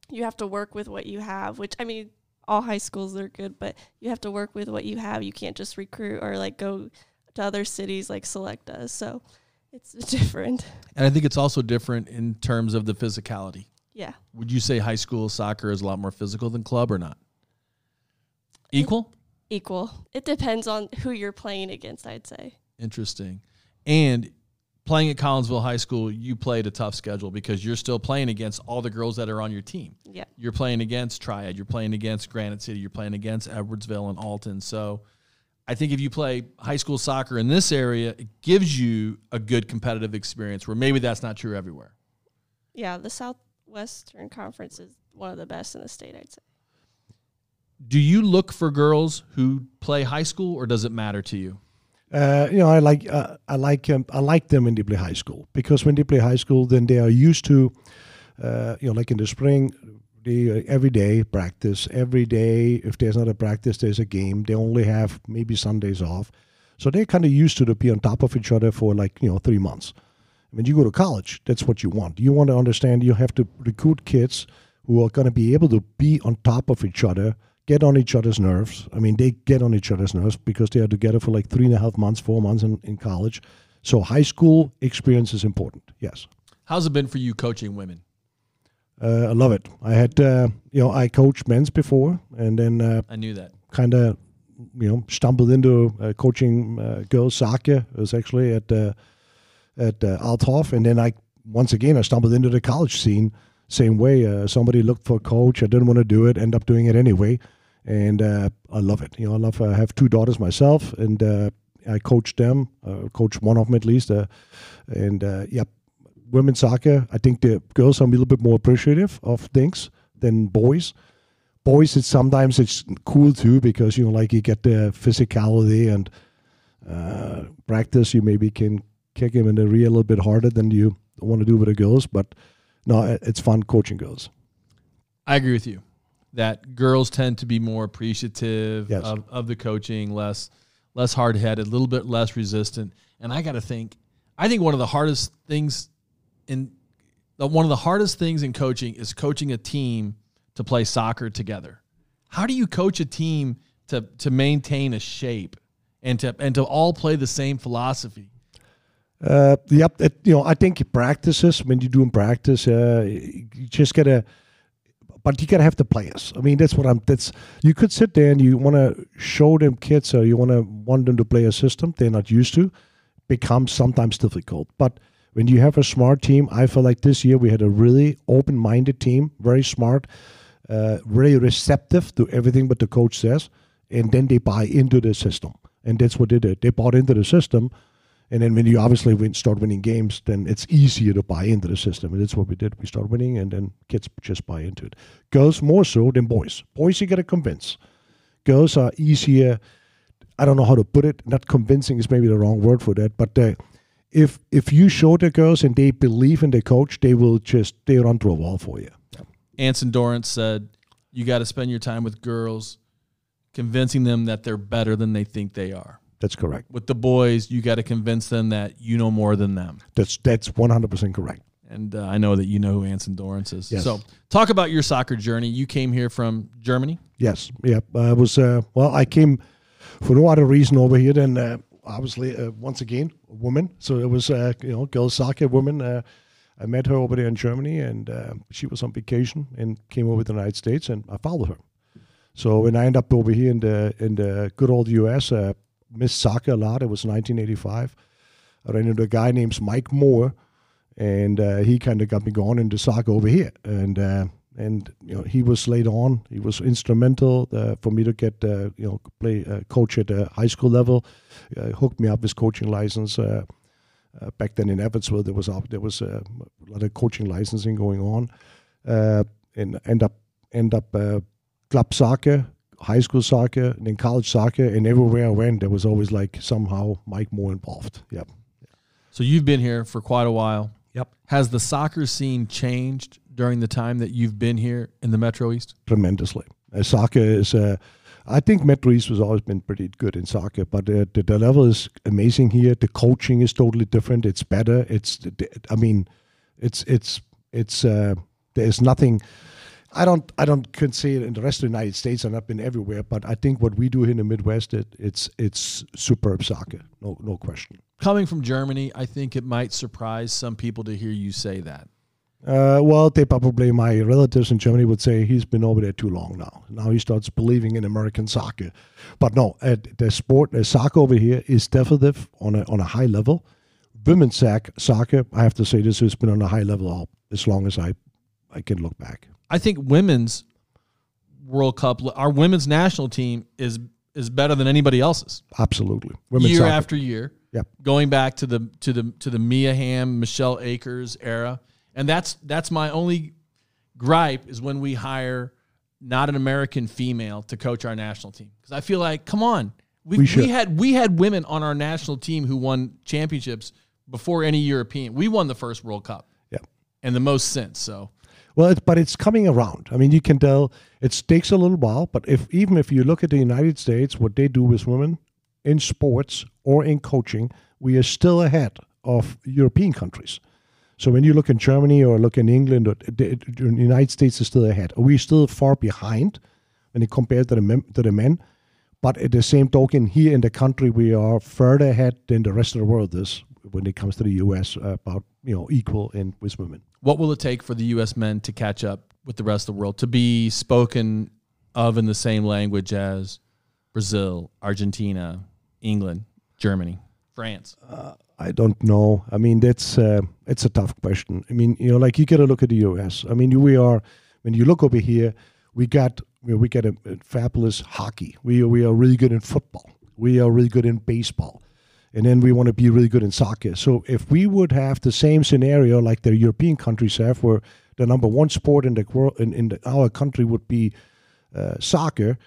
you have to work with what you have. Which I mean, all high schools are good, but you have to work with what you have. You can't just recruit or like go to other cities like Select does. So it's different. And I think it's also different in terms of the physicality. Yeah. Would you say high school soccer is a lot more physical than club or not? Equal? Equal. It depends on who you're playing against, I'd say. Interesting. And playing at Collinsville High School, you played a tough schedule because you're still playing against all the girls that are on your team. Yeah. You're playing against Triad, you're playing against Granite City, you're playing against Edwardsville and Alton. So I think if you play high school soccer in this area, it gives you a good competitive experience where maybe that's not true everywhere. Yeah, the Southwestern Conference is one of the best in the state, I'd say. Do you look for girls who play high school or does it matter to you? Uh, you know, I like uh, I like um, I like them when they play high school because when they play high school, then they are used to, uh, you know, like in the spring, uh, every day practice. Every day, if there's not a practice, there's a game. They only have maybe Sundays off, so they're kind of used to to be on top of each other for like you know three months. When you go to college, that's what you want. You want to understand. You have to recruit kids who are going to be able to be on top of each other get on each other's nerves. I mean, they get on each other's nerves because they are together for like three and a half months, four months in, in college. So high school experience is important. Yes. How's it been for you coaching women? Uh, I love it. I had, uh, you know, I coached men's before, and then uh, I knew that. kind of, you know, stumbled into uh, coaching uh, girls soccer. It was actually at uh, at uh, Althoff, and then I once again I stumbled into the college scene. Same way, uh, somebody looked for a coach. I didn't want to do it. End up doing it anyway, and uh, I love it. You know, I love. I have two daughters myself, and uh, I coach them. Uh, coach one of them at least, uh, and uh, yeah, women's soccer. I think the girls are a little bit more appreciative of things than boys. Boys, it's sometimes it's cool too because you know, like you get the physicality and uh, practice. You maybe can kick him in the rear a little bit harder than you want to do with the girls, but no, it's fun coaching girls. I agree with you that girls tend to be more appreciative Yes. of, of the coaching, less less hard headed, a little bit less resistant. And I got to think, I think one of the hardest things in the, one of the hardest things in coaching is coaching a team to play soccer together. How do you coach a team to to maintain a shape and to and to all play the same philosophy? Uh, yep, it, you know, I think practices when you do in practice, uh, you just gotta, but you gotta have the players. I mean, that's what I'm. That's you could sit there and you want to show them kids, or you want to want them to play a system they're not used to, becomes sometimes difficult. But when you have a smart team, I feel like this year we had a really open-minded team, very smart, uh, very receptive to everything what the coach says, and then they buy into the system, and that's what they did. They bought into the system. And then when you obviously win, start winning games, then it's easier to buy into the system. And that's what we did. We start winning, and then kids just buy into it. Girls more so than boys. Boys you got to convince. Girls are easier. I don't know how to put it. Not convincing is maybe the wrong word for that. But uh, if if you show the girls and they believe in the coach, they will just they run through a wall for you. Anson Dorrance said, "You got to spend your time with girls, convincing them that they're better than they think they are." That's correct. with the boys, you got to convince them that you know more than them. That's that's one hundred percent correct. And uh, I know that you know who Anson Dorrance is. Yes. So, talk about your soccer journey. You came here from Germany. Yes, yeah. I was uh, well. I came for no other reason over here than uh, obviously uh, once again a woman. So it was uh, you know girls soccer woman. Uh, I met her over there in Germany, and uh, she was on vacation and came over to the United States, and I followed her. So when I ended up over here in the in the good old U.S., uh, missed soccer a lot. It was 1985. I ran into a guy named Mike Moore, and uh, he kind of got me going into soccer over here. And uh, and you know he was laid on. He was instrumental uh, for me to get uh, you know play uh, coach at the high school level. Uh, hooked me up his coaching license. Uh, uh, back then in Evansville, there was up there was uh, a lot of coaching licensing going on, uh, and end up end up uh, club soccer, high school soccer, and then college soccer, and everywhere I went, there was always like somehow Mike Moore involved. Yep. So, you've been here for quite a while. Yep. Has the soccer scene changed during the time that you've been here in the Metro East? tremendously. Uh, soccer is, uh, I think Metro East has always been pretty good in soccer, but uh, the, the level is amazing here. The coaching is totally different. It's better. It's, I mean, it's it's it's. Uh, there's nothing. I don't I don't could say it in the rest of the United States. I've not been everywhere, but I think what we do here in the Midwest, it, it's it's superb soccer. No no question. Coming from Germany, I think it might surprise some people to hear you say that. Uh, well, they probably my relatives in Germany would say he's been over there too long now. Now he starts believing in American soccer, but no, uh, the sport uh, soccer over here is definitely on a on a high level. Women's sac- soccer, I have to say, this has been on a high level all, as long as I I can look back. I think women's World Cup, our women's national team is is better than anybody else's. Absolutely, women's year soccer. after year. Yep. Going back to the to the to the Mia Hamm, Michelle Akers era, and that's that's my only gripe is when we hire not an American female to coach our national team because I feel like come on we, We we, had we had women on our national team who won championships before any European. We won the first World Cup. Yeah. And the most since. So Well, it, but it's coming around. I mean, you can tell it takes a little while, but if even if you look at the United States, what they do with women in sports or in coaching, we are still ahead of European countries. So when you look in Germany or look in England, or the, the United States is still ahead. We're still far behind when it compare to the men, to the men. But at the same token, here in the country, we are further ahead than the rest of the world is when it comes to the U.S. about you know equal in with women. what will it take for the U.S. men to catch up with the rest of the world to be spoken of in the same language as Brazil, Argentina, England, Germany, France? I don't know. I mean, that's uh, it's a tough question. I mean, you know, like you got to look at the U.S. I mean, we are when you look over here, we got we got a, a fabulous hockey. We we are really good in football. We are really good in baseball, and then we want to be really good in soccer. So if we would have the same scenario like the European countries have, where the number one sport in the world in, in the, our country would be uh, soccer,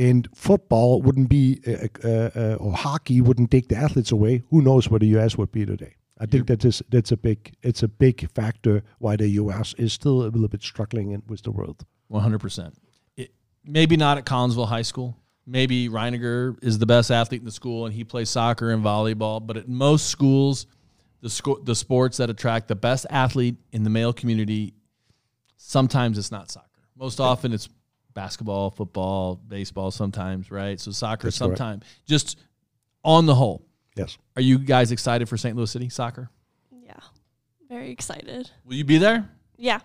and football wouldn't be uh, uh, uh, or hockey wouldn't take the athletes away. Who knows where the U.S. would be today? I think that is that's a big it's a big factor why the U.S. is still a little bit struggling in, with the world. One hundred percent. Maybe not at Collinsville High School. Maybe Reiniger is the best athlete in the school and he plays soccer and volleyball. But at most schools, the sco- the sports that attract the best athlete in the male community, sometimes it's not soccer. Most often it's basketball, football, baseball. Sometimes, right? So soccer That's correct. sometimes. Just on the whole, Yes, are you guys excited for St. Louis City soccer? Yeah. Very excited. Will you be there, Yeah.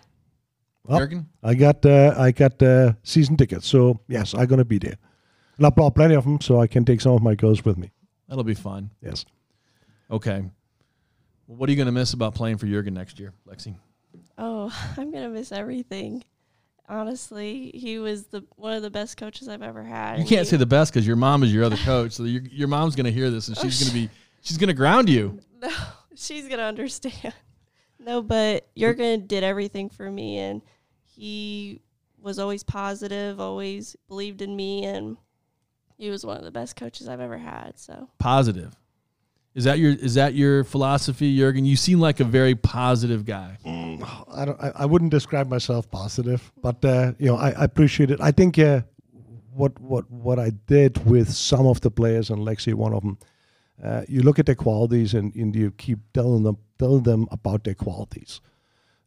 Well, Jurgen? I got uh, I got uh, season tickets, so yes, I'm gonna be there, and I brought plenty of them, so I can take some of my girls with me. That'll be fun. Yes. Okay. Well, what are you going to miss about playing for Jurgen next year, Lexi? Oh, I'm gonna miss everything. Honestly, he was the one of the best coaches I've ever had. You can't he- say the best because your mom is your other coach. So your your mom's gonna hear this and she's gonna be she's gonna ground you. No, she's gonna understand. No, but Jurgen did everything for me, and he was always positive, always believed in me, and he was one of the best coaches I've ever had. So Positive. Is that your is that your philosophy, Jurgen? You seem like a very positive guy. I don't. I, I wouldn't describe myself positive, but uh, you know, I, I appreciate it. I think uh, what what what I did with some of the players, and Lexi, one of them. Uh, you look at their qualities, and, and you keep telling them telling them about their qualities,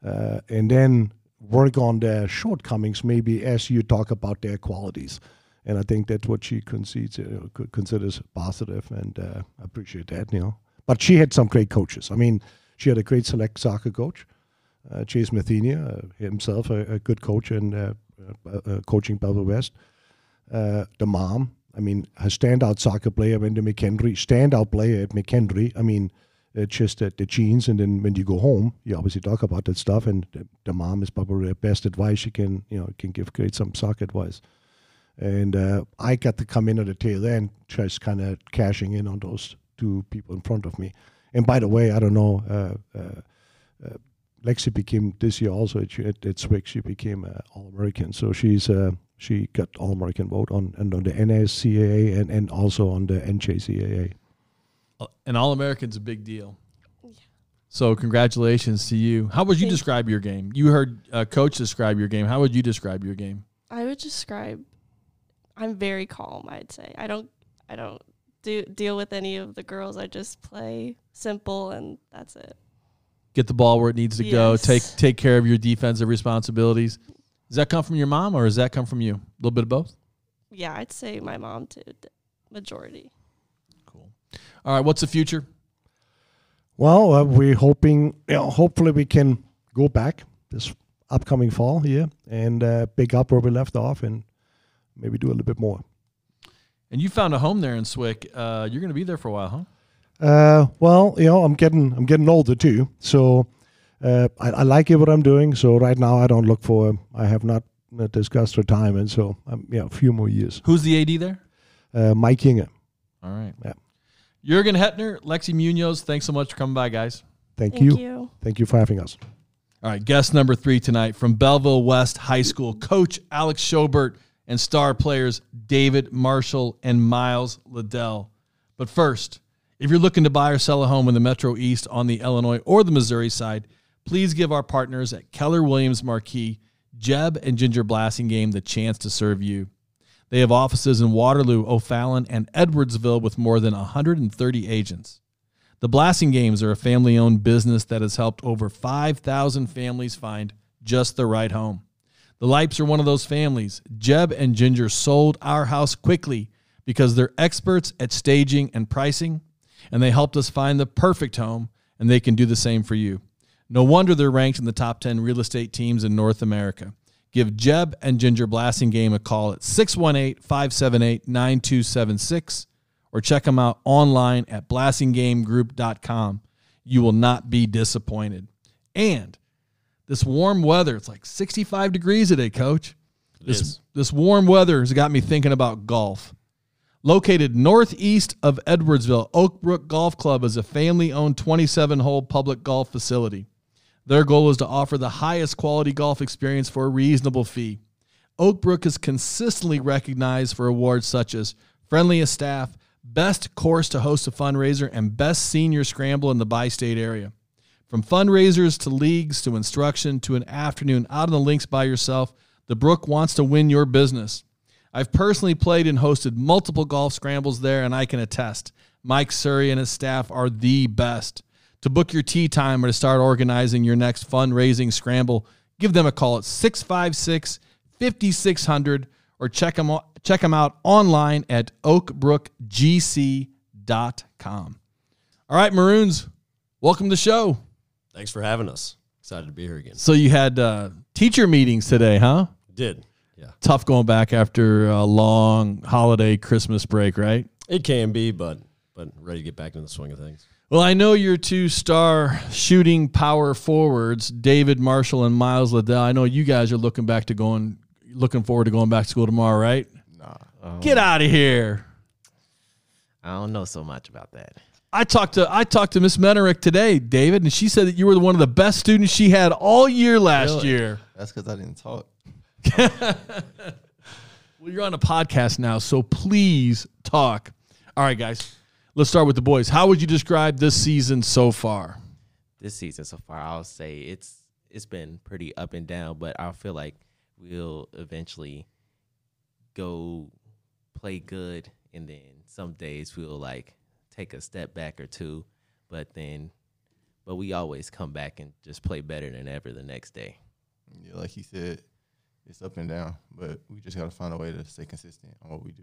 uh, and then work on their shortcomings, maybe as you talk about their qualities. And I think that's what she concedes, uh, co- considers positive, and uh, I appreciate that. You know, but she had some great coaches. I mean, she had a great select soccer coach uh, Chase Mathenia, uh, himself a, a good coach and uh, uh, coaching Belleville West. The mom, I mean, a standout soccer player went to McKendree, standout player at McKendree. I mean, uh, just uh, the genes, and then when you go home, you obviously talk about that stuff. And the, the mom is probably the best advice you can, you know, can give great some soccer advice. And uh, I got to come in at the tail end, just kind of cashing in on those two people in front of me. And by the way, I don't know. Uh, uh, uh, Lexi became this year also at, at, at Swick. She became uh, All American, so she's uh, she got All American vote on and on the NSCAA and, and also on the NJCAA. An All American's a big deal. So congratulations to you. How would you Thank you. describe your game? You heard a coach describe your game. How would you describe your game? I would describe. I'm very calm. I'd say I don't. I don't do deal with any of the girls. I just play simple, and that's it. Get the ball where it needs to go. Take take care of your defensive responsibilities. Does that come from your mom or does that come from you? A little bit of both. Yeah, I'd say my mom too. d- Majority. Cool. All right. What's the future? Well, uh, we're hoping, you know, hopefully we can go back this upcoming fall here and uh, pick up where we left off and maybe do a little bit more. And you found a home there in Swick. Uh, you're going to be there for a while, huh? Uh, well, you know, I'm getting I'm getting older too, so uh, I, I like it what I'm doing. So right now, I don't look for. I have not discussed retirement, And so um, yeah, a few more years. Who's the AD there? Uh, Mike Kinga, All right. Yeah. Jurgen Hetner, Lexi Munoz, thanks so much for coming by, guys. thank, Thank you. you. thank you for having us. All right, guest number three tonight from Belleville West High School, Coach Alex Schobert and star players David Marshall and Miles Liddell. But first, if you're looking to buy or sell a home in the Metro East on the Illinois or the Missouri side, please give our partners at Keller Williams Marquis, Jeb and Ginger Blasingame the chance to serve you. They have offices in Waterloo, O'Fallon, and Edwardsville with more than 130 agents. The Blasingames are a family owned business that has helped over 5,000 families find just the right home. The Lipes are one of those families. Jeb and Ginger sold our house quickly because they're experts at staging and pricing, and they helped us find the perfect home, and they can do the same for you. No wonder they're ranked in the top 10 real estate teams in North America. Give Jeb and Ginger Blasingame a call at 618 578 9276 or check them out online at blasingamegroup.com. You will not be disappointed. And this warm weather, it's like 65 degrees today, coach. This, is. this warm weather has got me thinking about golf. Located northeast of Edwardsville, Oakbrook Golf Club is a family owned 27 hole public golf facility. Their goal is to offer the highest quality golf experience for a reasonable fee. Oakbrook is consistently recognized for awards such as Friendliest Staff, Best Course to Host a Fundraiser, and Best Senior Scramble in the bi state area. From fundraisers to leagues to instruction to an afternoon out on the links by yourself, the Brook wants to win your business. I've personally played and hosted multiple golf scrambles there, and I can attest Mike Surrey and his staff are the best. To book your tee time or to start organizing your next fundraising scramble, give them a call at 656 5600 or check them, check them out online at oakbrookgc.com. All right, Maroons, welcome to the show. Thanks for having us. Excited to be here again. So you had uh, teacher meetings today, huh? Did. Yeah. Tough going back after a long holiday Christmas break, right? It can be, but but ready to get back into the swing of things. Well, I know your two star shooting power forwards, David Marshall and Miles Liddell. I know you guys are looking back to going, looking forward to going back to school tomorrow, right? Nah, Get out of here. I don't know so much about that. I talked to I talked to Miss Menerick today, David, and she said that you were one of the best students she had all year last Really? year. That's because I didn't talk. Well, you're on a podcast now, so please talk. All right, guys, let's start with the boys. How would you describe this season so far? This season so far, I'll say it's it's been pretty up and down, but I feel like we'll eventually go play good, and then some days we'll like take a step back or two, but then but we always come back and just play better than ever the next day. Yeah, like he said, it's up and down, but we just got to find a way to stay consistent on what we do.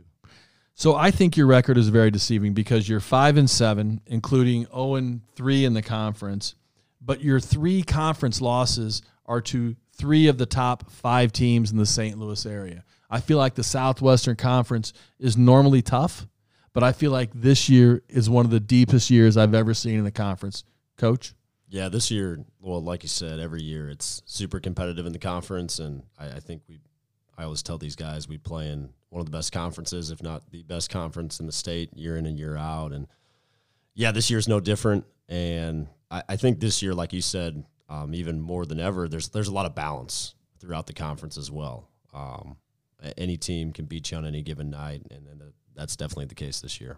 So I think your record is very deceiving because you're five and seven, including zero and three in the conference, but your three conference losses are to three of the top five teams in the St. Louis area. I feel like the Southwestern Conference is normally tough, but I feel like this year is one of the deepest years I've ever seen in the conference. Coach, Yeah, this year, well, like you said, every year it's super competitive in the conference, and I, I think we, I always tell these guys we play in one of the best conferences, if not the best conference in the state, year in and year out, and yeah, this year's no different. And I, I think this year, like you said, um, even more than ever, there's there's a lot of balance throughout the conference as well. Um, any team can beat you on any given night, and, and that's definitely the case this year.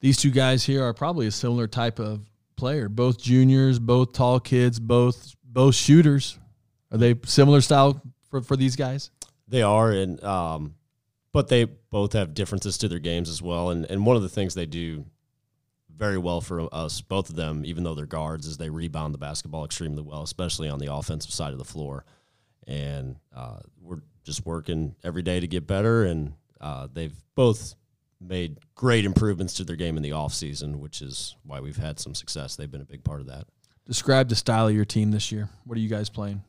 these two guys here are probably a similar type of player. Both juniors, both tall kids, both both shooters. Are they similar style for, for these guys? They are, and um, but they both have differences to their games as well. And and one of the things they do very well for us, both of them, even though they're guards, is they rebound the basketball extremely well, especially on the offensive side of the floor. And uh, we're just working every day to get better, and uh, they've both made great improvements to their game in the off season, which is why we've had some success. They've been a big part of that. Describe the style of your team this year. What are you guys playing?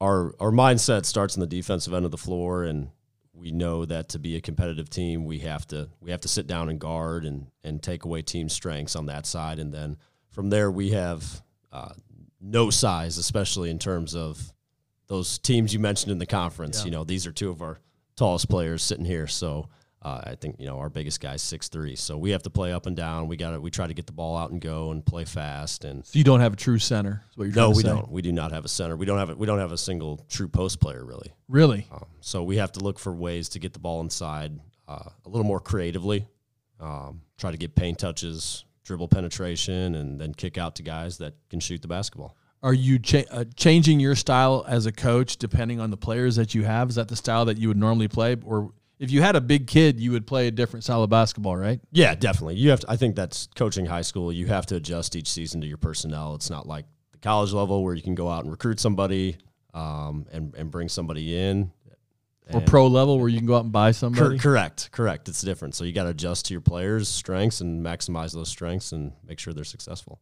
Our our mindset starts in the defensive end of the floor, and we know that to be a competitive team, we have to we have to sit down and guard and and take away team strengths on that side, and then from there we have uh, no size, especially in terms of those teams you mentioned in the conference. Yeah. You know, these are two of our tallest players sitting here, so. Uh, I think you know our biggest guy's six three, so we have to play up and down. We got to we try to get the ball out and go and play fast. And So you don't have a true center. Is what you're no, we say. don't. We do not have a center. We don't have a, we don't have a single true post player really. Really? Um, so we have to look for ways to get the ball inside uh, a little more creatively. Um, try to get paint touches, dribble penetration, and then kick out to guys that can shoot the basketball. Are you cha- uh, changing your style as a coach depending on the players that you have? Is that the style that you would normally play, or if you had a big kid, you would play a different style of basketball, right? Yeah, definitely. You have. To, I think that's coaching high school. You have to adjust each season to your personnel. It's not like the college level where you can go out and recruit somebody um, and and bring somebody in. Or pro level where you can go out and buy Cor- somebody. correct, correct. It's different. So you got to adjust to your players' strengths and maximize those strengths and make sure they're successful.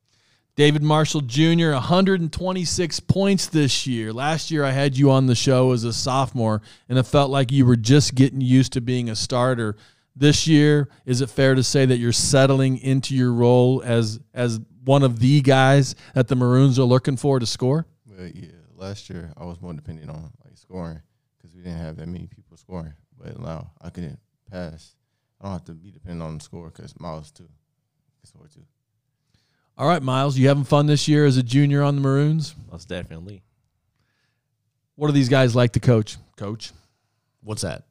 David Marshall Jr., 126 points this year. Last year, I had you on the show as a sophomore, and it felt like you were just getting used to being a starter. This year, is it fair to say that you're settling into your role as as one of the guys that the Maroons are looking for to score? Well, yeah, last year I was more dependent on like scoring because we didn't have that many people scoring. But now I can pass. I don't have to be dependent on the score because Miles too can score too. All right, Miles, you having fun this year as a junior on the Maroons? Most definitely. What are these guys like to coach? Coach, What's that?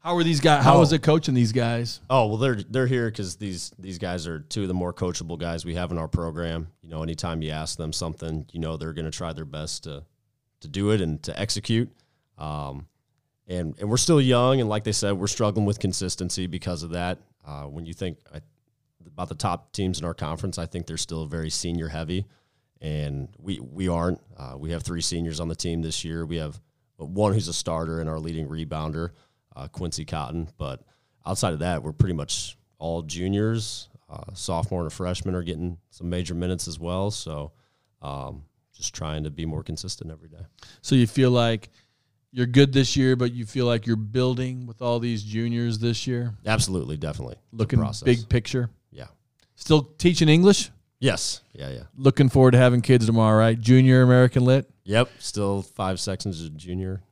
how are these guys? How Oh. is it coaching these guys? Oh well, they're they're here because these these guys are two of the more coachable guys we have in our program. You know, anytime you ask them something, you know they're going to try their best to to do it and to execute. Um, and and we're still young, and like they said, we're struggling with consistency because of that. Uh, when you think I, about the top teams in our conference, I think they're still very senior heavy, and we we aren't. Uh, we have three seniors on the team this year. We have one who's a starter and our leading rebounder, uh, Quincy Cotton. But outside of that, we're pretty much all juniors. Uh, sophomore and a freshman are getting some major minutes as well. So um, just trying to be more consistent every day. So you feel like you're good this year, but you feel like you're building with all these juniors this year, Absolutely, definitely. Looking big picture. Yeah. Still teaching English. Yes. Yeah. Yeah. Looking forward to having kids tomorrow, right? Junior American Lit. Yep. Still five sections as a junior.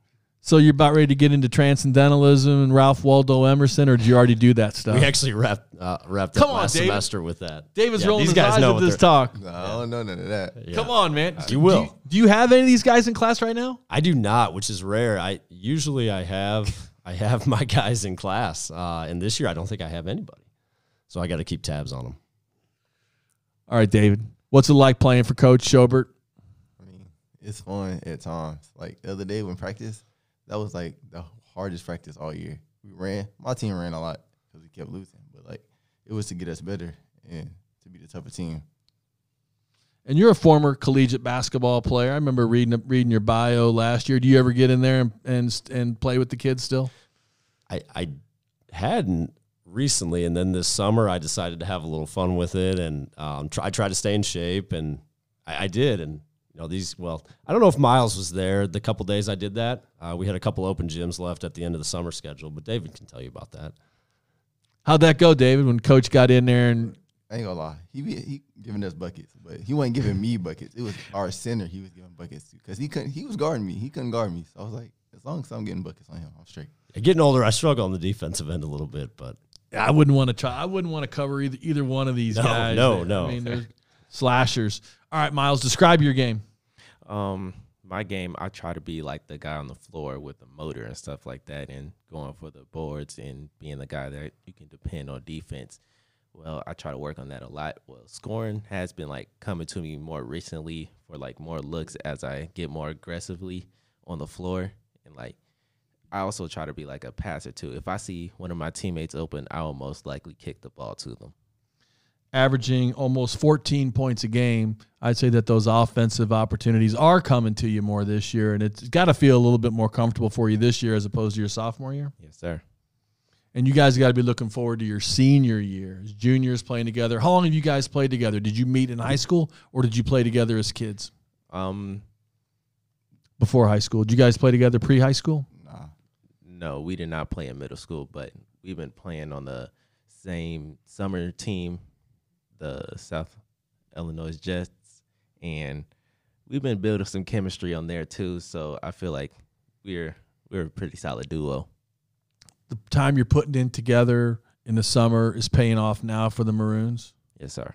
So you're about ready to get into transcendentalism and Ralph Waldo Emerson, or did you already do that stuff? We actually wrapped uh, wrapped Come up on, last David. semester with that. David's Yeah, rolling these his guys eyes know at this talk. No, I don't know none of that. Yeah. Come on, man. You Do will. you, do you have any of these guys in class right now? I do not, which is rare. I usually I have I have my guys in class, uh, and this year I don't think I have anybody. So I got to keep tabs on them. All right, David. What's it like playing for Coach Schobert? I mean, it's fun at times. Like the other day when practice, that was like the hardest practice all year. We ran. My team ran a lot because we kept losing, but like it was to get us better and to be the tougher team. And you're a former collegiate basketball player. I remember reading reading your bio last year. Do you ever get in there and and, and play with the kids still? I I hadn't recently, and then this summer I decided to have a little fun with it, and um, try, I tried to stay in shape, and I, I did. And you know these. Well, I don't know if Miles was there the couple days I did that. Uh, we had a couple open gyms left at the end of the summer schedule, but David can tell you about that. How'd that go, David? When Coach got in there and I ain't gonna lie, he be he giving us buckets, but he wasn't giving me buckets. It was our center he was giving buckets to because he couldn't. He was guarding me. He couldn't guard me. So I was like, as long as I'm getting buckets on him, I'm straight. Getting older, I struggle on the defensive end a little bit, but I wouldn't want to try. I wouldn't want to cover either either one of these No, guys. no, I no. mean, they're slashers. All right, Miles, describe your game. Um, my game, I try to be like the guy on the floor with the motor and stuff like that, and going for the boards and being the guy that you can depend on defense. Well, I try to work on that a lot. Well, scoring has been like coming to me more recently for like more looks as I get more aggressively on the floor, and like I also try to be like a passer too. If I see one of my teammates open, I will most likely kick the ball to them. Averaging almost 14 points a game, I'd say that those offensive opportunities are coming to you more this year, and it's got to feel a little bit more comfortable for you this year as opposed to your sophomore year. Yes, sir. and you guys got to be looking forward to your senior year juniors playing together. How long have you guys played together? Did you meet in high school or did you play together as kids Um, before high school? Did you guys play together pre high school? Nah. no, we did not play in middle school, but we've been playing on the same summer team, the South Illinois Jets, and we've been building some chemistry on there too. So I feel like we're we're a pretty solid duo. The time you're putting in together in the summer is paying off now for the Maroons. Yes, sir.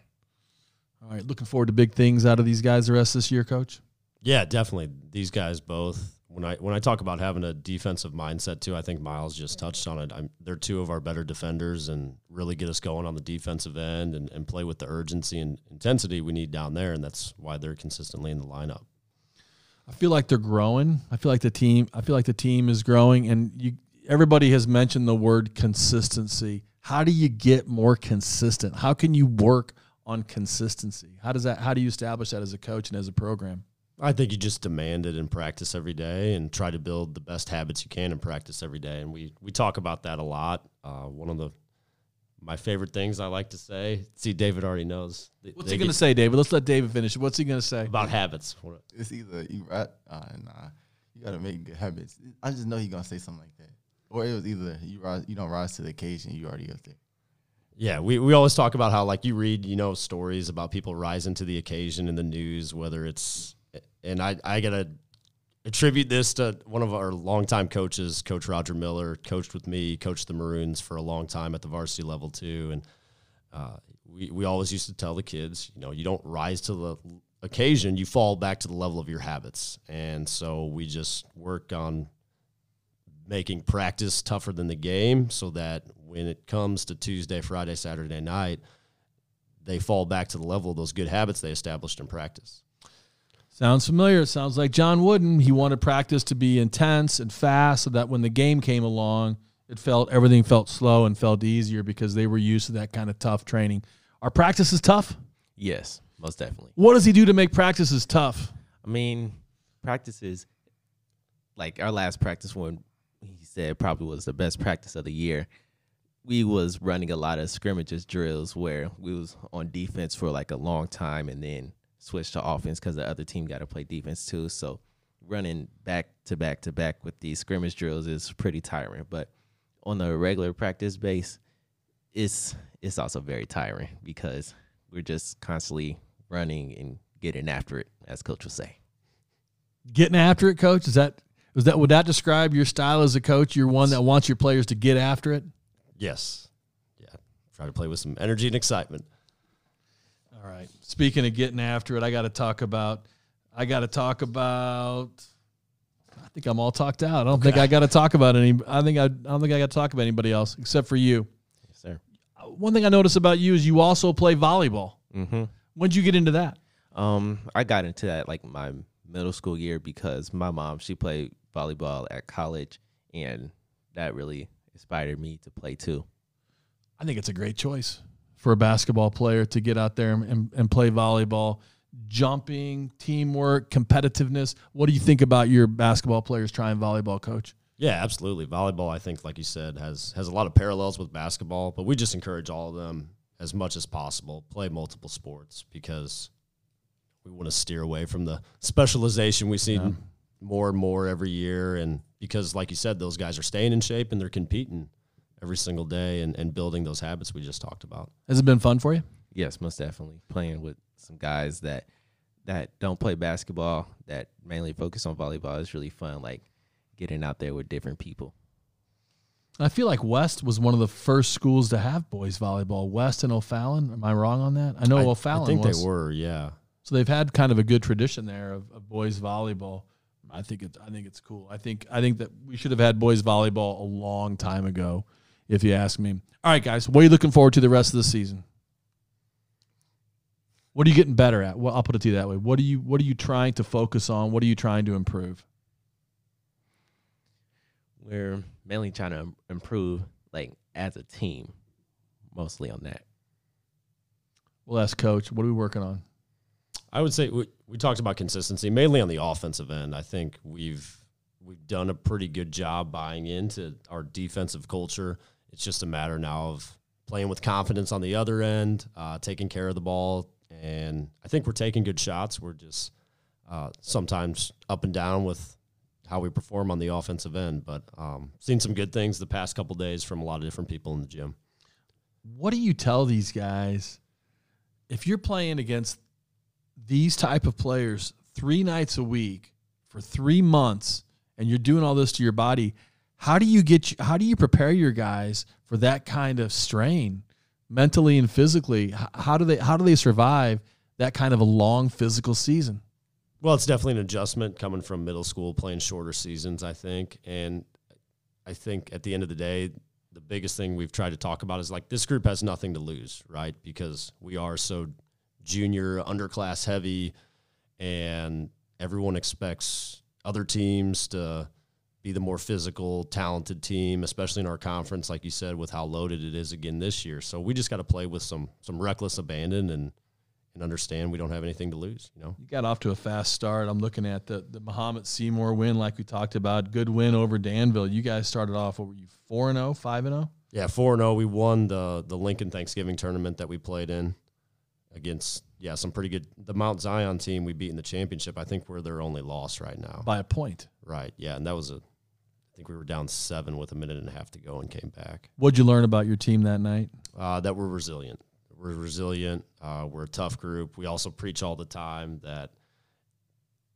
All right, looking forward to big things out of these guys the rest of this year, coach. Yeah, definitely. These guys both. When I when I talk about having a defensive mindset too, I think Miles just touched on it. I'm, they're two of our better defenders and really get us going on the defensive end and, and play with the urgency and intensity we need down there, and that's why they're consistently in the lineup. I feel like they're growing. I feel like the team. I feel like the team is growing, and you. Everybody has mentioned the word consistency. How do you get more consistent? How can you work on consistency? How does that? How do you establish that as a coach and as a program? I think you just demand it in practice every day and try to build the best habits you can in practice every day. And we we talk about that a lot. Uh, one of the my favorite things I like to say. See, David already knows. They- What's they he going to say, David? Let's let David finish. What's he going to say? about habits? It's either you right, uh, nah. You gotta make good habits. I just know he's gonna say something like that, or it was either you rise, you don't rise to the occasion. You already up there. Yeah, we, we always talk about how like you read, you know, stories about people rising to the occasion in the news, whether it's and I I gotta attribute this to one of our longtime coaches, Coach Roger Miller, coached with me, coached the Maroons for a long time at the varsity level too, and uh, we we always used to tell the kids, you know, you don't rise to the occasion, you fall back to the level of your habits, and so we just work on making practice tougher than the game so that when it comes to Tuesday, Friday, Saturday night, they fall back to the level of those good habits they established in practice. Sounds familiar. It sounds like John Wooden. He wanted practice to be intense and fast so that when the game came along, it felt everything felt slow and felt easier because they were used to that kind of tough training. Our practice is tough. Yes, most definitely. What does he do to make practices tough? I mean, practices like our last practice when he said probably was the best practice of the year. We was running a lot of scrimmages drills where we was on defense for like a long time and then switched to offense because the other team got to play defense too. So running back to back to back with these scrimmage drills is pretty tiring. But on the regular practice base, it's it's also very tiring because we're just constantly running and getting after it, as coach would say. Getting after it, coach. Is that is that would that describe your style as a coach? You're one that wants your players to get after it. Yes. Yeah. Try to play with some energy and excitement. All right. Speaking of getting after it, I got to talk about. I got to talk about. I think I'm all talked out. I don't think I got to talk about any. I think I, I don't think I got to talk about anybody else except for you. Yes, sir. One thing I noticed about you is you also play volleyball. Mm-hmm. When'd you get into that? Um, I got into that like my middle school year because my mom she played volleyball at college, and that really inspired me to play too. I think it's a great choice for a basketball player to get out there and, and play volleyball. Jumping, teamwork, competitiveness. What do you think about your basketball players trying volleyball, coach? Yeah, absolutely. Volleyball, I think, like you said, has has a lot of parallels with basketball, but we just encourage all of them as much as possible. Play multiple sports because we want to steer away from the specialization we see more and more every year. And because, like you said, those guys are staying in shape and they're competing every single day and, and building those habits we just talked about. Has it been fun for you? Yes, most definitely playing with some guys that that don't play basketball that mainly focus on volleyball is really fun. Like getting out there with different people. I feel like West was one of the first schools to have boys volleyball. West and O'Fallon. Am I wrong on that? I know I, O'Fallon. I think was. they were, yeah. So they've had kind of a good tradition there of, of boys volleyball. I think it's I think it's cool. I think I think that we should have had boys volleyball a long time ago, if you ask me. All right, guys, what are you looking forward to the rest of the season? What are you getting better at? Well, I'll put it to you that way. What are you What are you trying to focus on? What are you trying to improve? We're mainly trying to improve like as a team, mostly on that. Well, ask coach. What are we working on? I would say we, we talked about consistency mainly on the offensive end. I think we've we've done a pretty good job buying into our defensive culture. It's just a matter now of playing with confidence on the other end, uh, taking care of the ball, and I think we're taking good shots. We're just uh, sometimes up and down with how we perform on the offensive end, but um, seen some good things the past couple days from a lot of different people in the gym. What do you tell these guys if you're playing against these type of players three nights a week for three months and you're doing all this to your body? How do you get? How do you prepare your guys for that kind of strain, mentally and physically? How do they? How do they survive that kind of a long physical season? Well, it's definitely an adjustment coming from middle school, playing shorter seasons, I think. And I think at the end of the day, the biggest thing we've tried to talk about is like this group has nothing to lose, right? Because we are so junior, underclass heavy, and everyone expects other teams to be the more physical, talented team, especially in our conference, like you said, with how loaded it is again this year. So we just got to play with some some reckless abandon and and understand we don't have anything to lose. You know, You got off to a fast start. I'm looking at the the Mahomet-Seymour win, like we talked about. Good win over Danville. You guys started off. What were you four and 0, 5 and oh? zero? yeah, four and zero. We won the the Lincoln Thanksgiving tournament that we played in against yeah some pretty good the Mount Zion team we beat in the championship. I think we're their only loss right now. by a point. Right. Yeah, and that was a. I think we were down seven with a minute and a half to go and came back. What'd you learn about your team that night? Uh, that we're resilient. We're resilient. Uh, we're a tough group. We also preach all the time that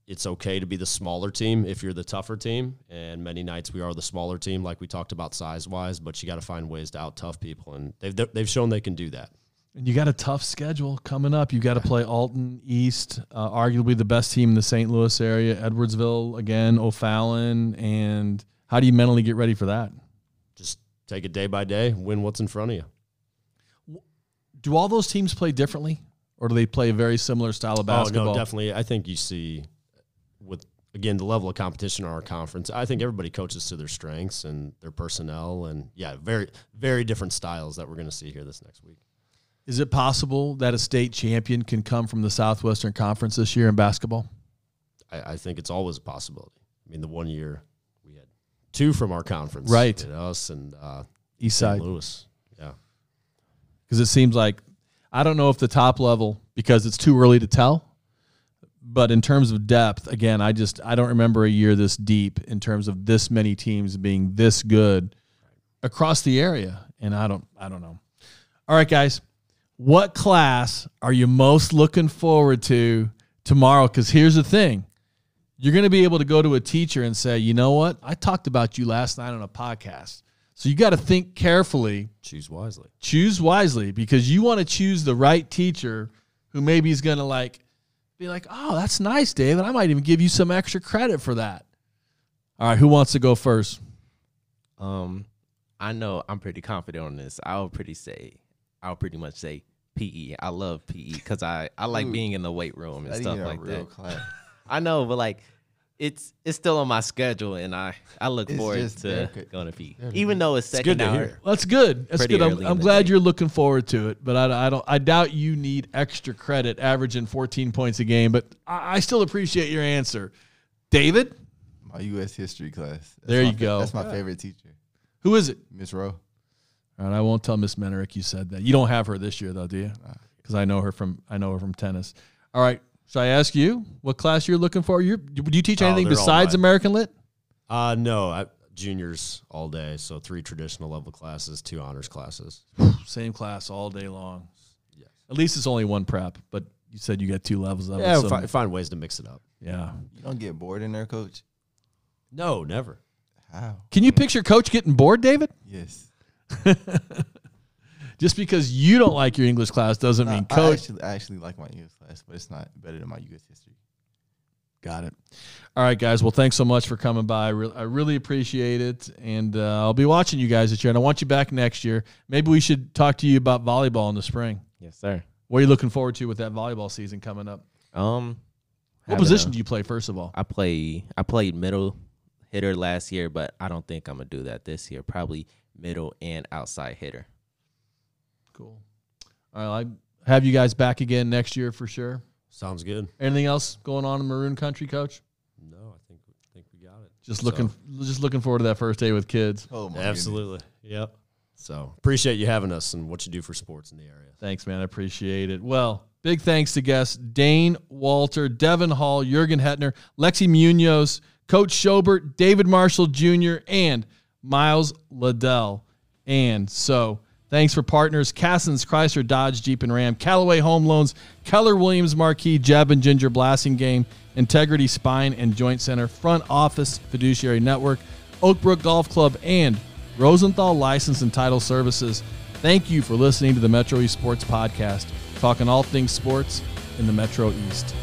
it's okay to be the smaller team if you're the tougher team. And many nights we are the smaller team, like we talked about size wise. But you got to find ways to out tough people, and they've they've shown they can do that. And you got a tough schedule coming up. You got to play Alton East, uh, arguably the best team in the St. Louis area, Edwardsville again, O'Fallon, and how do you mentally get ready for that? Just take it day by day. Win what's in front of you. Do all those teams play differently, or do they play a very similar style of basketball? Oh no, definitely. I think you see with again the level of competition in our conference. I think everybody coaches to their strengths and their personnel, and yeah, very very different styles that we're going to see here this next week. Is it possible that a state champion can come from the Southwestern Conference this year in basketball? I, I think it's always a possibility. I mean, the one year two from our conference, Right. you know, us and uh, East St. Side. Louis. Yeah, because it seems like I don't know if the top level because it's too early to tell. But in terms of depth, again, I just I don't remember a year this deep in terms of this many teams being this good across the area, and I don't I don't know. All right, guys, what class are you most looking forward to tomorrow? Because here's the thing. You're going to be able to go to a teacher and say, you know what? I talked about you last night on a podcast. So you got to think carefully choose wisely. choose wisely because you want to choose the right teacher who maybe is going to like be like, "Oh, that's nice, David. I might even give you some extra credit for that." All right, who wants to go first? Um, I know I'm pretty confident on this. I'll pretty say, I'll pretty much say PE. I love PE because I I like Dude, being in the weight room and stuff like real that. class. I know, but like. It's it's still on my schedule, and I I look It's forward just to there- going to PE, there- even though it's good second to hour. hear. That's good. That's Pretty good. I'm, in I'm the glad day. you're looking forward to it, but I, I don't. I doubt you need extra credit, averaging 14 points a game. But I, I still appreciate your answer, David. My U.S. history class. That's There my you fa- go. That's my favorite teacher, Who is it? Miss Rowe. All right, I won't tell Miss Menerick you said that. You don't have her this year though, do you? Because I know her from I know her from tennis. All right, should I ask you what class you're looking for? You do you teach Oh, anything they're besides. American Lit? Uh, no, I, juniors all day. So three traditional level classes, two honors classes. Same class all day long. Yes. At least it's only one prep, but you said you got two levels of Yeah, it. so- fi- find ways to mix it up. yeah. You don't get bored in there, coach. No, never. How? Can you picture Coach getting bored, David? Yes. Just because you don't like your English class doesn't Nah, mean I Coach. actually, I actually like my English class, but it's not better than my U.S. history. Got it. All right, guys. Well, thanks so much for coming by. I, re- I really appreciate it. And uh, I'll be watching you guys this year. And I want you back next year. Maybe we should talk to you about volleyball in the spring. Yes, sir. What are you looking forward to with that volleyball season coming up? Um, What position a- do you play, first of all? I play I played middle hitter last year, but I don't think I'm gonna do that this year. Probably middle and outside hitter. Cool. All right. I have you guys back again next year for sure. Sounds good. Anything else going on in Maroon Country, Coach? No, I think think we got it. Just So- looking, just looking forward to that first day with kids. Oh my Absolutely. Yep. So appreciate you having us and what you do for sports in the area. Thanks, man. I appreciate it. Well, big thanks to guests Dane Walter, Devin Hall, Jurgen Hetner, Lexi Munoz, Coach Schobert, David Marshall Jr., and Miles Liddell. And so thanks for partners Cassens, Chrysler, Dodge, Jeep, and Ram, Callaway Home Loans, Keller Williams Marquee, Jeb and Ginger Blasingame, Integrity Spine and Joint Center, Front Office Fiduciary Network, Oakbrook Golf Club, and Rosenthal License and Title Services. Thank you for listening to the Metro East Sports Podcast, talking all things sports in the Metro East.